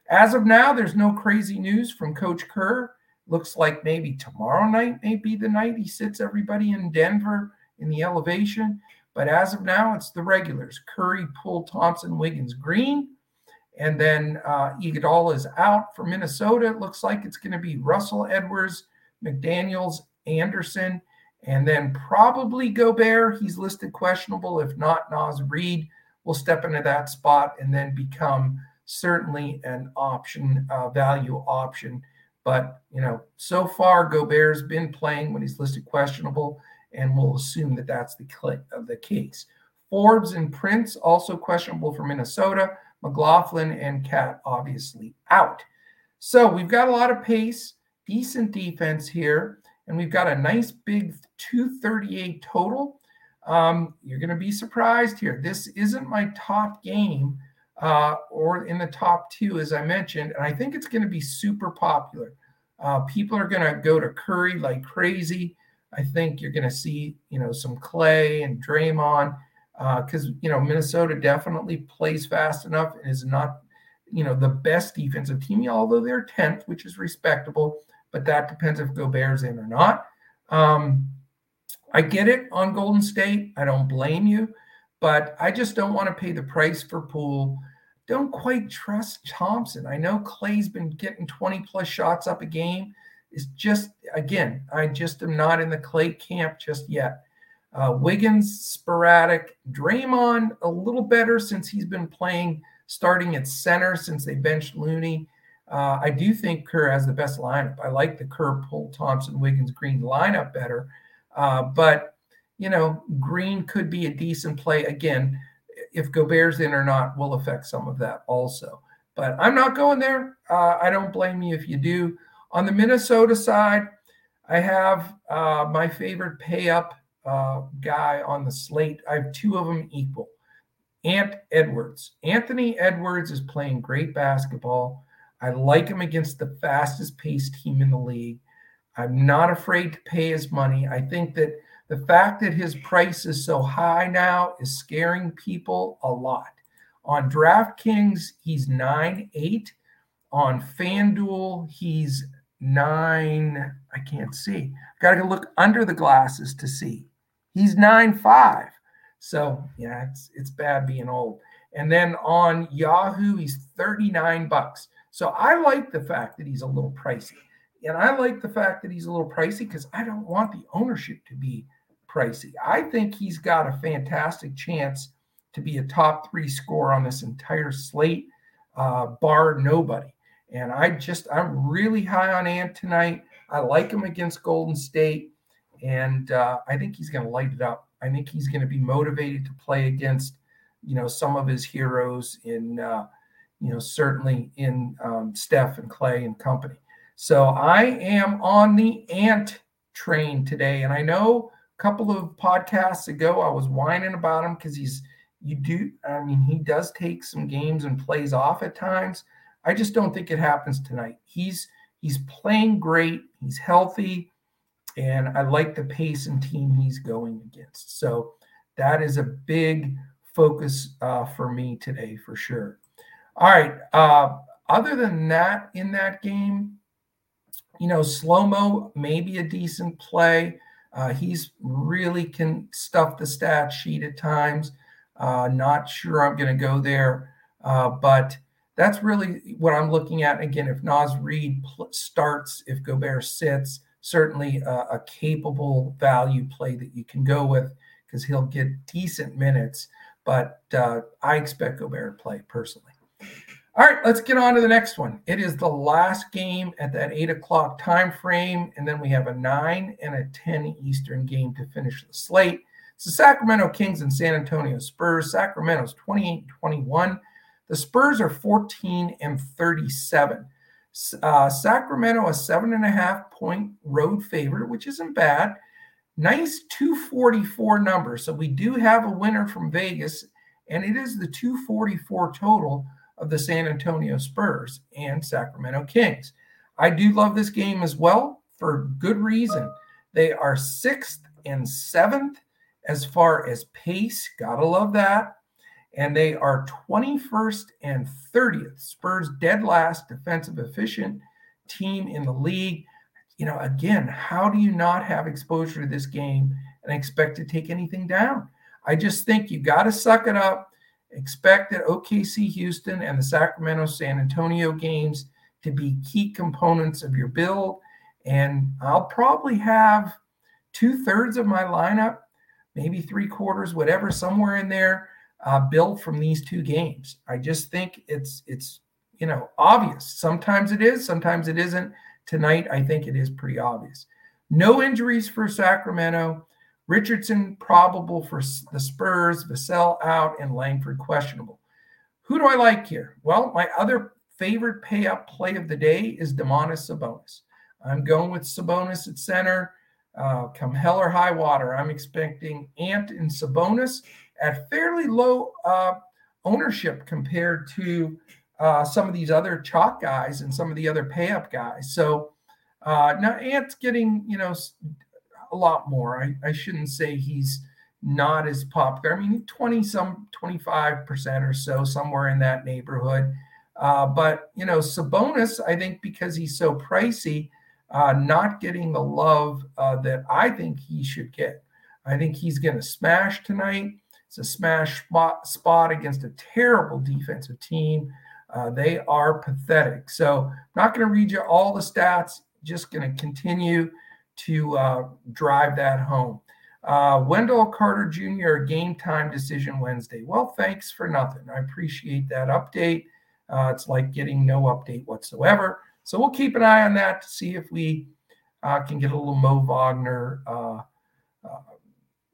A: As of now, there's no crazy news from Coach Kerr. Looks like maybe tomorrow night may be the night he sits everybody in Denver in the elevation. But as of now, it's the regulars Curry, Poole, Thompson, Wiggins, Green. And then uh, Iguodala is out for Minnesota. It looks like it's going to be Russell Edwards, McDaniels, Anderson, and then probably Gobert. He's listed questionable. If not, Naz Reid will step into that spot and then become certainly an option, value option. But, you know, so far, Gobert's been playing when he's listed questionable, and we'll assume that that's the, uh, the case. Forbes and Prince also questionable for Minnesota. McLaughlin and KAT obviously out. So we've got a lot of pace, decent defense here, and we've got a nice big 238 total. Um, you're going to be surprised here. This isn't my top game uh, or in the top two, as I mentioned, and I think it's going to be super popular. Uh, people are going to go to Curry like crazy. I think you're going to see, you know, some Clay and Draymond because uh, you know Minnesota definitely plays fast enough and is not you know the best defensive team, although they're tenth, which is respectable. But that depends if Gobert's in or not. Um, I get it on Golden State. I don't blame you, but I just don't want to pay the price for Poole. Don't quite trust Thompson. I know Clay's been getting 20 plus shots up a game. It's just again, I just am not in the Clay camp just yet. Uh, Wiggins, sporadic. Draymond, a little better since he's been playing starting at center since they benched Looney. Uh, I do think Kerr has the best lineup. I like the Kerr, Poole, Thompson, Wiggins, Green lineup better. Uh, but, you know, Green could be a decent play. Again, if Gobert's in or not will affect some of that also. But I'm not going there. Uh, I don't blame you if you do. On the Minnesota side, I have uh, my favorite pay up uh, guy on the slate. I have two of them equal. Ant Edwards. Anthony Edwards is playing great basketball. I like him against the fastest paced team in the league. I'm not afraid to pay his money. I think that the fact that his price is so high now is scaring people a lot. On DraftKings, he's 9 8. On FanDuel, he's 9. I can't see. Got to look under the glasses to see. He's nine five. So yeah, it's it's bad being old. And then on Yahoo, he's 39 bucks. So I like the fact that he's a little pricey. And I like the fact that he's a little pricey because I don't want the ownership to be pricey. I think he's got a fantastic chance to be a top three scorer on this entire slate, uh, bar nobody. And I just, I'm really high on Ant tonight. I like him against Golden State and uh, I think he's going to light it up. I think he's going to be motivated to play against, you know, some of his heroes in, uh, you know, certainly in um, Steph and Clay and company. So I am on the Ant train today, and I know couple of podcasts ago I was whining about him because he's you do. I mean, he does take some games and plays off at times. I just don't think it happens tonight. He's he's playing great. He's healthy and I like the pace and team he's going against. So that is a big focus uh, for me today for sure. All right. Uh, other than that, in that game, you know, slow mo may be a decent play. Uh, he's really can stuff the stat sheet at times. Uh, not sure I'm going to go there, uh, but that's really what I'm looking at. Again, if Naz Reid pl- starts, if Gobert sits, certainly a, a, capable value play that you can go with because he'll get decent minutes. But uh, I expect Gobert to play personally. All right, let's get on to the next one. It is the last game at that eight o'clock time frame, and then we have a nine and a 10 Eastern game to finish the slate. It's the Sacramento Kings and San Antonio Spurs. Sacramento's 28 21. The Spurs are 14 and 37. Uh, Sacramento, a seven and a half point road favorite, which isn't bad. Nice 244 number. So we do have a winner from Vegas, and it is the 244 total of the San Antonio Spurs and Sacramento Kings. I do love this game as well for good reason. They are sixth and seventh as far as pace. Gotta love that. And they are 21st and 30th. Spurs dead last defensive efficient team in the league. You know, again, how do you not have exposure to this game and expect to take anything down? I just think you got to suck it up Expect that OKC Houston and the Sacramento San Antonio games to be key components of your build. And I'll probably have two thirds of my lineup, maybe three quarters, whatever, somewhere in there, uh, built from these two games. I just think it's it's you know obvious. Sometimes it is, sometimes it isn't. Tonight, I think it is pretty obvious. No injuries for Sacramento. Richardson probable for the Spurs, Vassell out, and Langford questionable. Who do I like here? Well, my other favorite pay up play of the day is Domantas Sabonis. I'm going with Sabonis at center. Uh, come hell or high water, I'm expecting Ant and Sabonis at fairly low uh, ownership compared to uh, some of these other chalk guys and some of the other pay up guys. So uh, now Ant's getting, you know, a lot more. I, I shouldn't say he's not as popular. I mean, 20 some 25% or so, somewhere in that neighborhood. Uh, but, you know, Sabonis, I think because he's so pricey, uh, not getting the love uh, that I think he should get. I think he's going to smash tonight. It's a smash spot, spot against a terrible defensive team. Uh, they are pathetic. So, not going to read you all the stats, just going to continue to uh, drive that home. Uh, Wendell Carter Jr., game time decision Wednesday. Well, thanks for nothing. I appreciate that update. Uh, it's like getting no update whatsoever. So we'll keep an eye on that to see if we uh, can get a little Mo Wagner, uh, uh,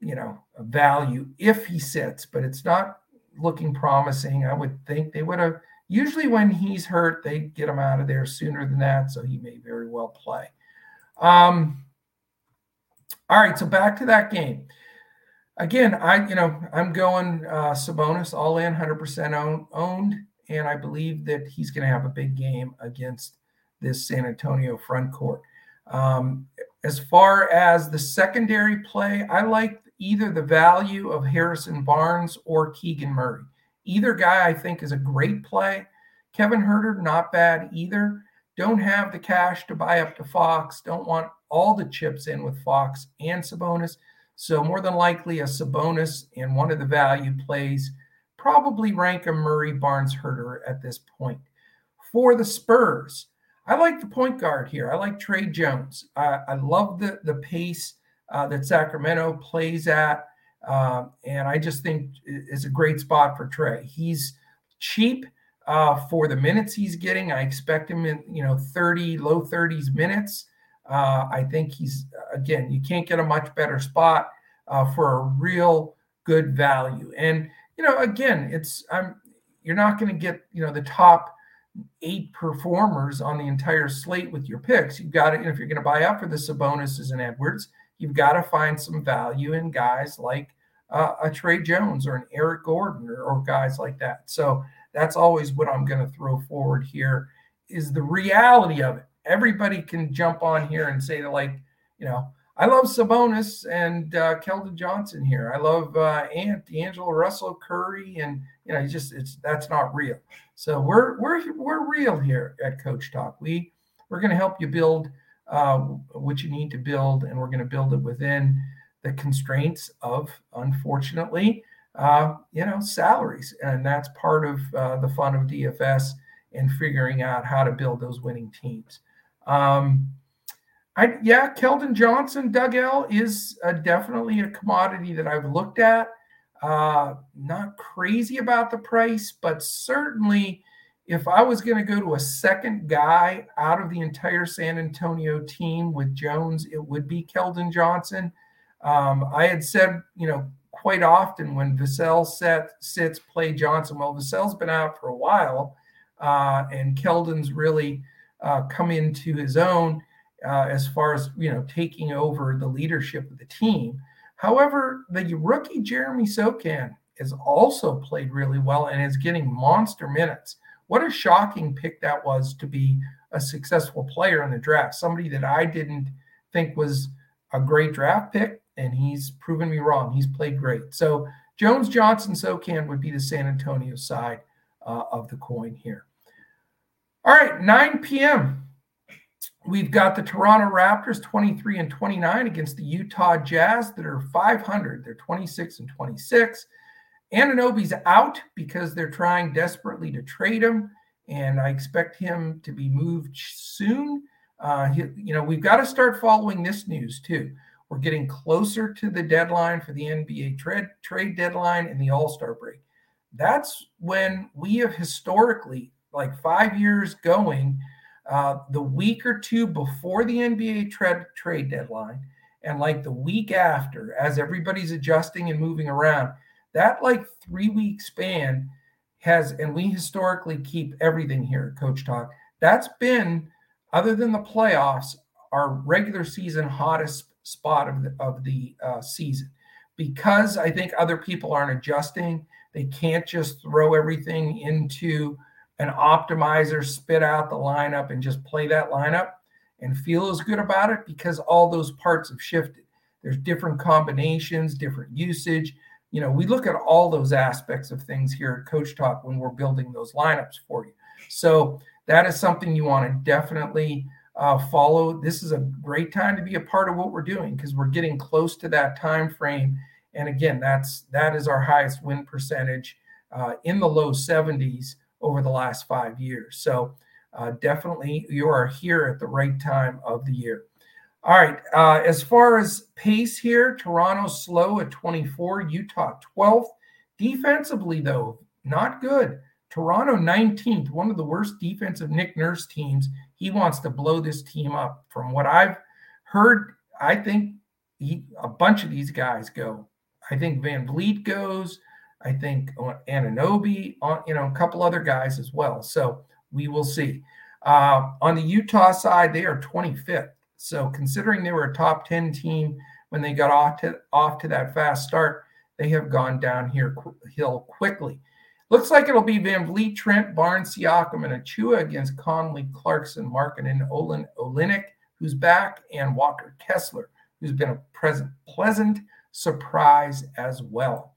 A: you know, value if he sits, but it's not looking promising. I would think they would have. Usually, when he's hurt, they get him out of there sooner than that, so he may very well play. Um, all right, so back to that game. Again, I you know I'm going uh, Sabonis all in, 100% own, owned, and I believe that he's going to have a big game against this San Antonio front court. Um, as far as the secondary play, I like either the value of Harrison Barnes or Keegan Murray. Either guy I think is a great play. Kevin Huerter, not bad either. Don't have the cash to buy up to Fox. Don't want all the chips in with Fox and Sabonis. So more than likely a Sabonis and one of the value plays probably rank a Murray Barnes Huerter at this point. For the Spurs, I like the point guard here. I like Tre Jones. Uh, I love the the pace uh, that Sacramento plays at, uh, and I just think is a great spot for Tre. He's cheap uh, for the minutes he's getting. I expect him in you know 30 low 30s minutes. Uh, I think he's again, you can't get a much better spot uh, for a real good value. And you know, again, it's I'm you're not going to get you know the top eight performers on the entire slate with your picks. You've got to if you're going to buy up for the Sabonis's and Edwards, you've got to find some value in guys like uh, a Tre Jones or an Eric Gordon or, or guys like that. So that's always what I'm going to throw forward here is the reality of it everybody can jump on here and say like, you know, I love Sabonis and uh, Keldon Johnson here. I love uh, Ant, D'Angelo Russell, Curry, and you know, just it's that's not real. So we're we're we're real here at Coach Talk. We we're going to help you build uh, which you need to build, and we're going to build it within the constraints of, unfortunately, uh, you know, salaries, and that's part of uh, the fun of DFS and figuring out how to build those winning teams. Um, I yeah, Keldon Johnson, Doug L is uh, definitely a commodity that I've looked at. Uh, not crazy about the price, but certainly if I was going to go to a second guy out of the entire San Antonio team with Jones, it would be Keldon Johnson. Um, I had said, you know, quite often when Vassell set, sits play Johnson. Well, Vassell's been out for a while, uh, and Keldon's really uh, come into his own uh, as far as you know taking over the leadership of the team. However, the rookie Jeremy Sochan has also played really well and is getting monster minutes. What a shocking pick that was to be a successful player in the draft. Somebody that I didn't think was a great draft pick, and he's proven me wrong. He's played great. So Jones, Johnson, Sochan would be the San Antonio side uh, of the coin here. All right, 9 p.m. We've got the Toronto Raptors 23 and 29 against the Utah Jazz that are 500. They're 26 and 26. Anunoby's out because they're trying desperately to trade him, and I expect him to be moved soon. Uh, he, you know, we've got to start following this news too. We're getting closer to the deadline for the NBA trade trade deadline and the All Star break. That's when we have historically, like five years going, uh, the week or two before the NBA trade trade deadline, and like the week after, as everybody's adjusting and moving around, that like three week span has, and we historically keep everything here, Coach Talk. That's been, other than the playoffs, our regular season hottest spot of the, of the uh, season because I think other people aren't adjusting. They can't just throw everything into an optimizer, spit out the lineup, and just play that lineup and feel as good about it because all those parts have shifted. There's different combinations, different usage. You know, we look at all those aspects of things here at Coach Talk when we're building those lineups for you. So that is something you want to definitely uh, follow. This is a great time to be a part of what we're doing because we're getting close to that time frame. And again, that's that is our highest win percentage uh, in the low 70s over the last five years. So uh, definitely you are here at the right time of the year. All right. Uh, as far as pace here, Toronto slow at 24, Utah 12th. Defensively, though, not good. Toronto 19th, one of the worst defensive Nick Nurse teams. He wants to blow this team up. From what I've heard, I think he, a bunch of these guys go. I think VanVleet goes. I think Anunoby, on you know, a couple other guys as well. So we will see. Uh, on the Utah side, they are 25th. So considering they were a top 10 team when they got off to, off to that fast start, they have gone down here hill quickly. Looks like it'll be VanVleet, Trent, Barnes, Siakam, and Achiuwa against Conley, Clarkson, Markkanen, Olin, Olynyk, who's back, and Walker Kessler, who's been a present pleasant surprise as well.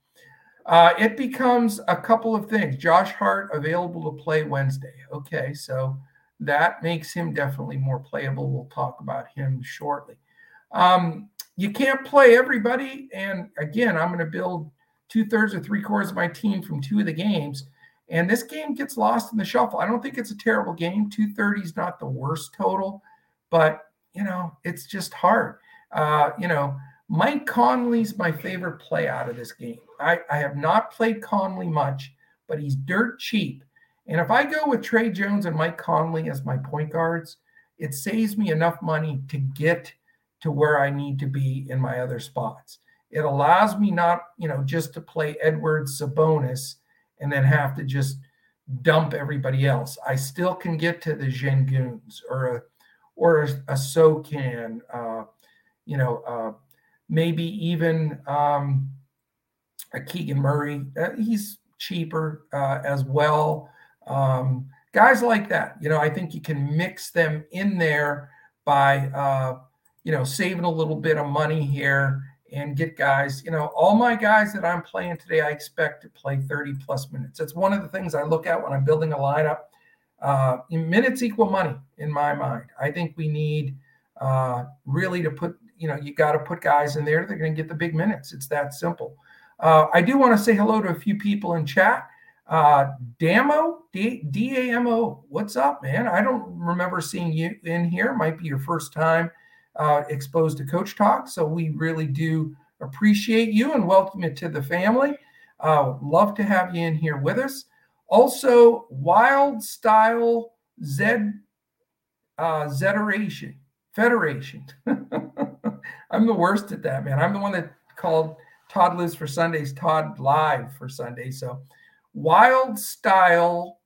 A: Uh, it becomes a couple of things. Josh Hart available to play Wednesday. Okay, so that makes him definitely more playable. We'll talk about him shortly. Um, you can't play everybody. And again, I'm going to build two thirds or three quarters of my team from two of the games. And this game gets lost in the shuffle. I don't think it's a terrible game. 230 is not the worst total, but you know, it's just hard. Uh, you know, Mike Conley's my favorite play out of this game. I, I have not played Conley much, but he's dirt cheap. And if I go with Tre Jones and Mike Conley as my point guards, it saves me enough money to get to where I need to be in my other spots. It allows me not, you know, just to play Edwards Sabonis and then have to just dump everybody else. I still can get to the Senguns or a or a, a Sochan, uh, you know, uh, maybe even um, a Keegan Murray. Uh, he's cheaper uh, as well. Um, guys like that, you know, I think you can mix them in there by, uh, you know, saving a little bit of money here and get guys, you know, all my guys that I'm playing today, I expect to play 30 plus minutes. It's one of the things I look at when I'm building a lineup. Uh, minutes equal money in my mind. I think we need uh, really to put, you know, you got to put guys in there. They're going to get the big minutes. It's that simple. Uh, I do want to say hello to a few people in chat. Uh, Damo, D A M O, what's up, man? I don't remember seeing you in here. Might be your first time uh, exposed to Coach Talk. So we really do appreciate you and welcome you to the family. Uh, love to have you in here with us. Also, Wild Style Z uh, Zederation Federation. <laughs> I'm the worst at that, man. I'm the one that called Todd Lives for Sundays Todd Live for Sunday. So, Wild Style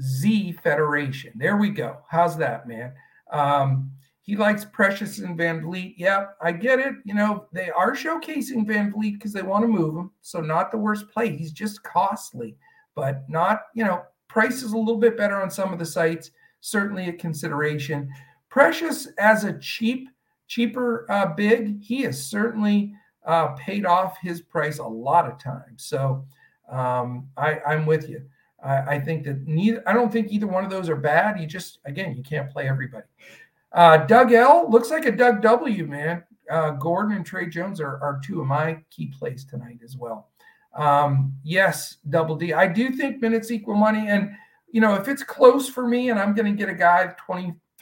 A: Z Federation. There we go. How's that, man? Um, he likes Precious and VanVleet. Yeah, I get it. You know, they are showcasing VanVleet because they want to move him. So, not the worst play. He's just costly, but not, you know, price is a little bit better on some of the sites. Certainly a consideration. Precious as a cheap, cheaper uh, big, he has certainly uh, paid off his price a lot of times. So, um, I, I'm with you. I, I think that neither, I don't think either one of those are bad. You just, again, you can't play everybody. Uh, Doug L looks like a Doug W, man. Uh, Gordon and Tre Jones are, are two of my key plays tonight as well. Um, yes, double D. I do think minutes equal money. And, you know, if it's close for me and I'm going to get a guy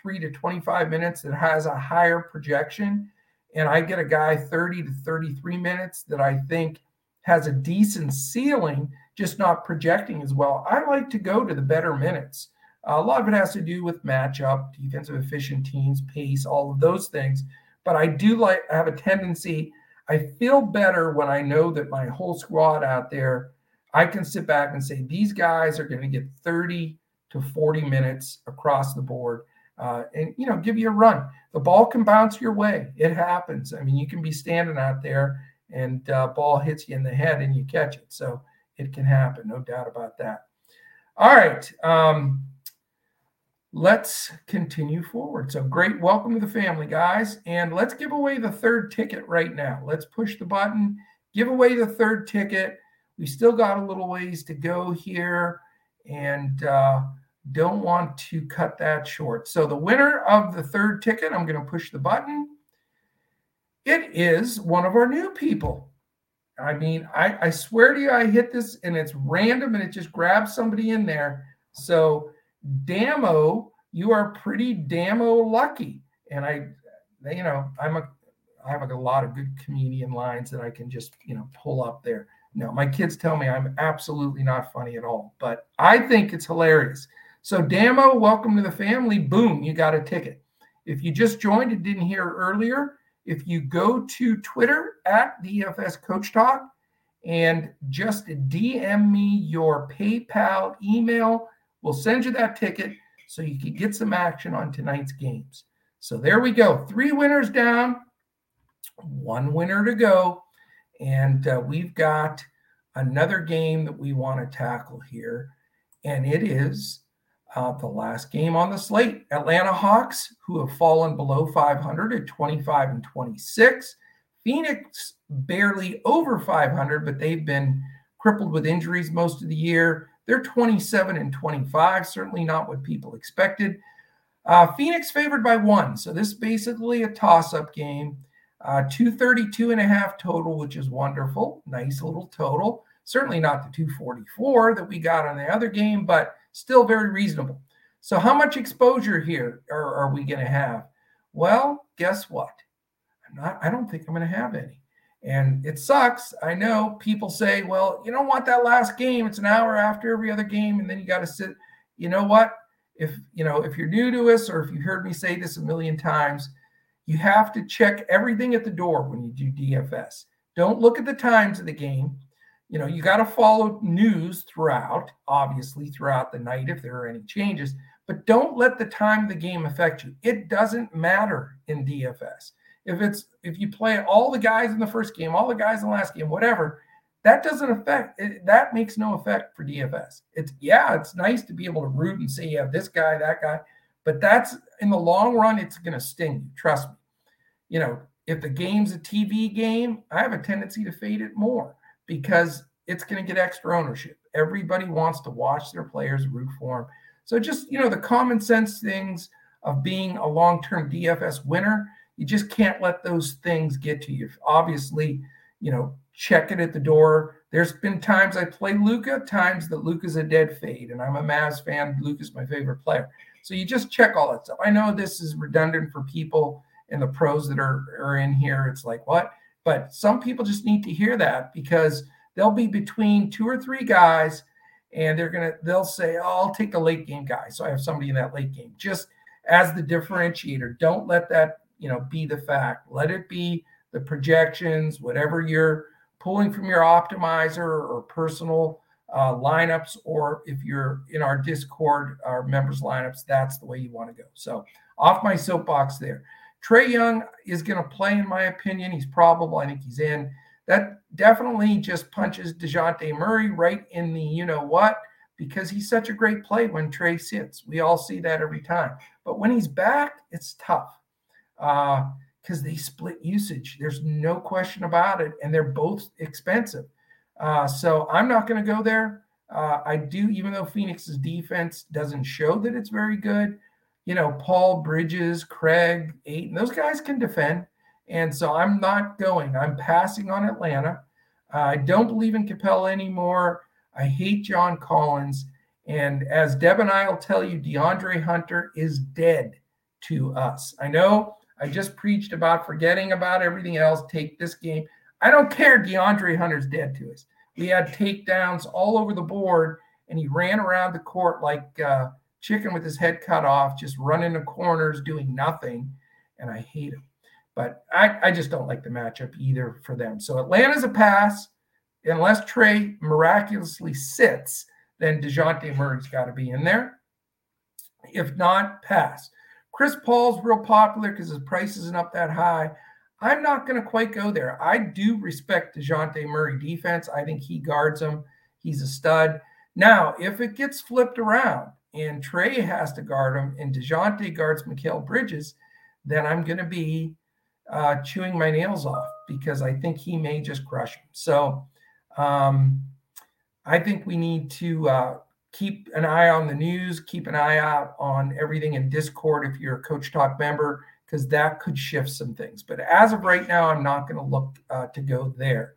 A: 23 to 25 minutes that has a higher projection, and I get a guy 30 to 33 minutes that I think has a decent ceiling, just not projecting as well, I like to go to the better minutes. A lot of it has to do with matchup, defensive efficient teams, pace, all of those things. But I do like I have a tendency. I feel better when I know that my whole squad out there, I can sit back and say these guys are going to get 30 to 40 minutes across the board, uh, and you know, give you a run. The ball can bounce your way. It happens. I mean, you can be standing out there and uh, ball hits you in the head and you catch it. So it can happen, no doubt about that. All right. Um, let's continue forward. So great. Welcome to the family, guys. And let's give away the third ticket right now. Let's push the button, give away the third ticket. We still got a little ways to go here and uh, don't want to cut that short. So the winner of the third ticket, I'm going to push the button. It is one of our new people. I mean, I, I swear to you, I hit this and it's random and it just grabs somebody in there. So Damo, you are pretty Damo lucky. And I, you know, I'm a, I have a lot of good comedian lines that I can just, you know, pull up there. No, my kids tell me I'm absolutely not funny at all, but I think it's hilarious. So, Damo, welcome to the family. Boom, you got a ticket. If you just joined and didn't hear earlier, if you go to Twitter at DFS Coach Talk and just DM me your PayPal email, We'll send you that ticket so you can get some action on tonight's games. So there we go. Three winners down, one winner to go. And uh, we've got another game that we want to tackle here. And it is uh, the last game on the slate. Atlanta Hawks, who have fallen below 500 at 25 and 26. Phoenix barely over 500, but they've been crippled with injuries most of the year. They're 27 and 25, certainly not what people expected. Uh, Phoenix favored by one. So this is basically a toss up game. Uh, 232 and a half total, which is wonderful. Nice little total. Certainly not the 244 that we got on the other game, but still very reasonable. So, how much exposure here are, are we going to have? Well, guess what? I'm not, I don't think I'm going to have any. And it sucks. I know people say, well, you don't want that last game. It's an hour after every other game. And then you got to sit. You know what? If you know, if you're new to us or if you heard me say this a million times, you have to check everything at the door when you do DFS. Don't look at the times of the game. You know, you got to follow news throughout, obviously, throughout the night if there are any changes, but don't let the time of the game affect you. It doesn't matter in DFS if it's if you play all the guys in the first game, all the guys in the last game, whatever, that doesn't affect it, that makes no effect for DFS. It's yeah, it's nice to be able to root and say, you yeah, this guy, that guy, but that's in the long run, it's gonna sting you. Trust me. You know, if the game's a TV game, I have a tendency to fade it more because it's going to get extra ownership. Everybody wants to watch their players root for them. So just, you know, the common sense things of being a long-term DFS winner, you just can't let those things get to you. Obviously, you know, check it at the door. There's been times I play Luka, times that Luka's a dead fade, and I'm a Mavs fan. Luka's my favorite player. So you just check all that stuff. I know this is redundant for people and the pros that are, are in here. It's like, what? But some people just need to hear that because they'll be between two or three guys and they're gonna they'll say, Oh, I'll take the late game guy. So I have somebody in that late game. Just as the differentiator. Don't let that, you know, be the fact. Let it be the projections, whatever you're pulling from your optimizer or personal uh, lineups, or if you're in our Discord, our members lineups, that's the way you want to go. So off my soapbox there. Trae Young is going to play, in my opinion. He's probable. I think he's in. That definitely just punches DeJounte Murray right in the you know what, because he's such a great play when Trae sits. We all see that every time. But when he's back, it's tough because uh, they split usage. There's no question about it. And they're both expensive. Uh, so I'm not going to go there. Uh, I do, even though Phoenix's defense doesn't show that it's very good. You know, Paul Bridges, Craig, Ayton, those guys can defend. And so I'm not going. I'm passing on Atlanta. Uh, I don't believe in Capela anymore. I hate John Collins. And as Deb and I will tell you, DeAndre Hunter is dead to us. I know I just preached about forgetting about everything else, take this game. I don't care. DeAndre Hunter's dead to us. We had takedowns all over the board, and he ran around the court like uh, chicken with his head cut off, just running the corners, doing nothing. And I hate him. But I, I just don't like the matchup either for them. So Atlanta's a pass. Unless Trae miraculously sits, then DeJounte Murray's got to be in there. If not, pass. Chris Paul's real popular because his price isn't up that high. I'm not going to quite go there. I do respect DeJounte Murray defense. I think he guards him. He's a stud. Now, if it gets flipped around and Trae has to guard him and DeJounte guards Mikal Bridges, then I'm going to be uh, chewing my nails off because I think he may just crush him. So um, I think we need to uh, keep an eye on the news, keep an eye out on everything in Discord if you're a Coach Talk member because that could shift some things. But as of right now, I'm not going to look uh, to go there.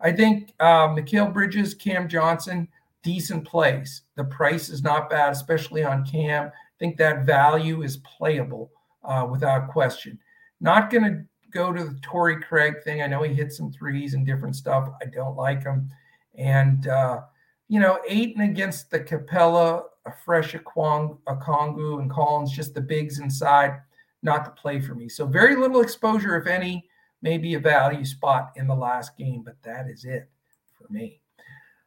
A: I think uh, Mikal Bridges, Cam Johnson, decent plays. The price is not bad, especially on Cam. I think that value is playable uh, without question. Not going to go to the Torrey Craig thing. I know he hit some threes and different stuff. I don't like him. And, uh, you know, Ayton against the Capela, a fresh Okongwu, and Collins, just the bigs inside not the play for me. So very little exposure, if any, maybe a value spot in the last game, but that is it for me.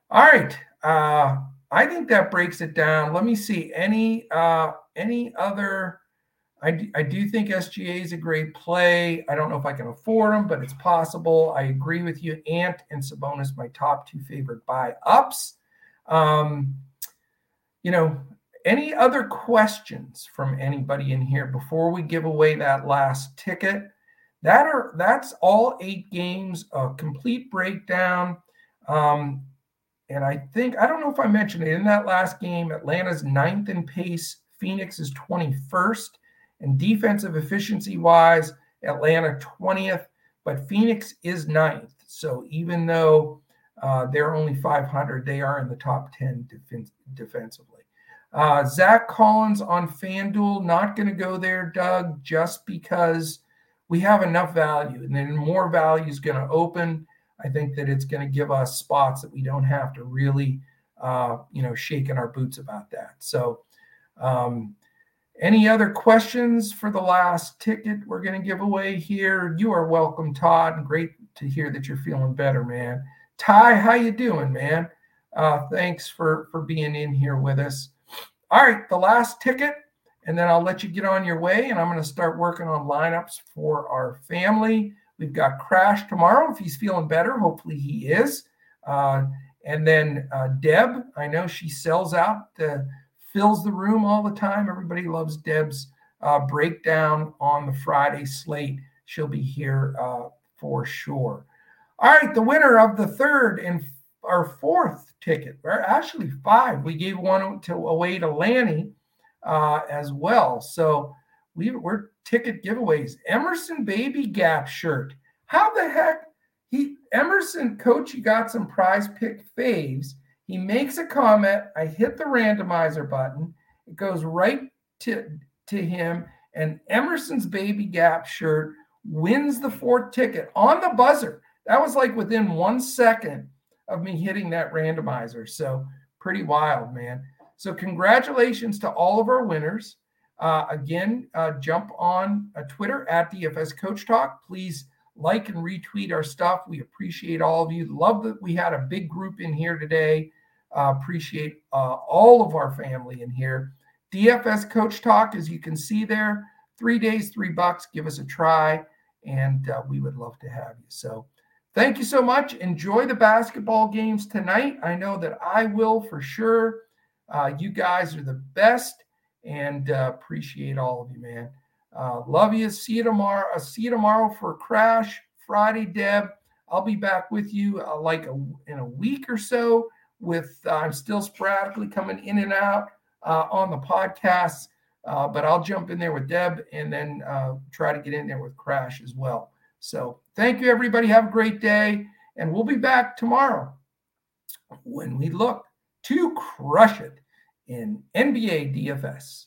A: All right. Uh, I think that breaks it down. Let me see any uh, any other. I I do think SGA is a great play. I don't know if I can afford them, but it's possible. I agree with you. Ant and Sabonis, my top two favorite buy ups. Um, you know, any other questions from anybody in here before we give away that last ticket? That are that's all eight games, a complete breakdown. Um, and I think I don't know if I mentioned it in that last game. Atlanta's ninth in pace, Phoenix is 21st, and defensive efficiency wise, Atlanta 20th, but Phoenix is ninth. So even though uh, they're only 500, they are in the top 10 def- defensively. Uh, Zach Collins on FanDuel, not going to go there, Doug, just because we have enough value. And then more value is going to open. I think that it's going to give us spots that we don't have to really, uh, you know, shake in our boots about that. So, um, any other questions for the last ticket we're going to give away here? You are welcome, Todd. Great to hear that you're feeling better, man. Ty, how you doing, man? Uh, thanks for for being in here with us. All right, the last ticket, and then I'll let you get on your way. And I'm going to start working on lineups for our family. We've got Crash tomorrow if he's feeling better. Hopefully he is. Uh, and then uh, Deb, I know she sells out, uh, fills the room all the time. Everybody loves Deb's uh, breakdown on the Friday slate. She'll be here uh, for sure. All right, the winner of the third and our fourth ticket, or actually five. We gave one to away to Lanny as well. So we, we're ticket giveaways. Emerson Baby Gap shirt. How the heck? He Emerson, coach, you got some prize pick faves. He makes a comment. I hit the randomizer button. It goes right to, to him. And Emerson's Baby Gap shirt wins the fourth ticket on the buzzer. That was like within one second of me hitting that randomizer. So pretty wild, man. So congratulations to all of our winners. Uh, again, uh, jump on uh, Twitter at DFS Coach Talk. Please like and retweet our stuff. We appreciate all of you. Love that we had a big group in here today. Uh, appreciate uh, all of our family in here. DFS Coach Talk, as you can see there, three days, three bucks. Give us a try, and uh, we would love to have you. So, thank you so much. Enjoy the basketball games tonight. I know that I will for sure. You guys are the best, and uh, appreciate all of you, man. Uh, love you. See you tomorrow. I'll see you tomorrow for Crash Friday, Deb. I'll be back with you uh, like a, in a week or so. With I'm still sporadically coming in and out on the podcasts. Uh, but I'll jump in there with Deb and then uh, try to get in there with Crash as well. So thank you, everybody. Have a great day. And we'll be back tomorrow when we look to crush it in NBA DFS.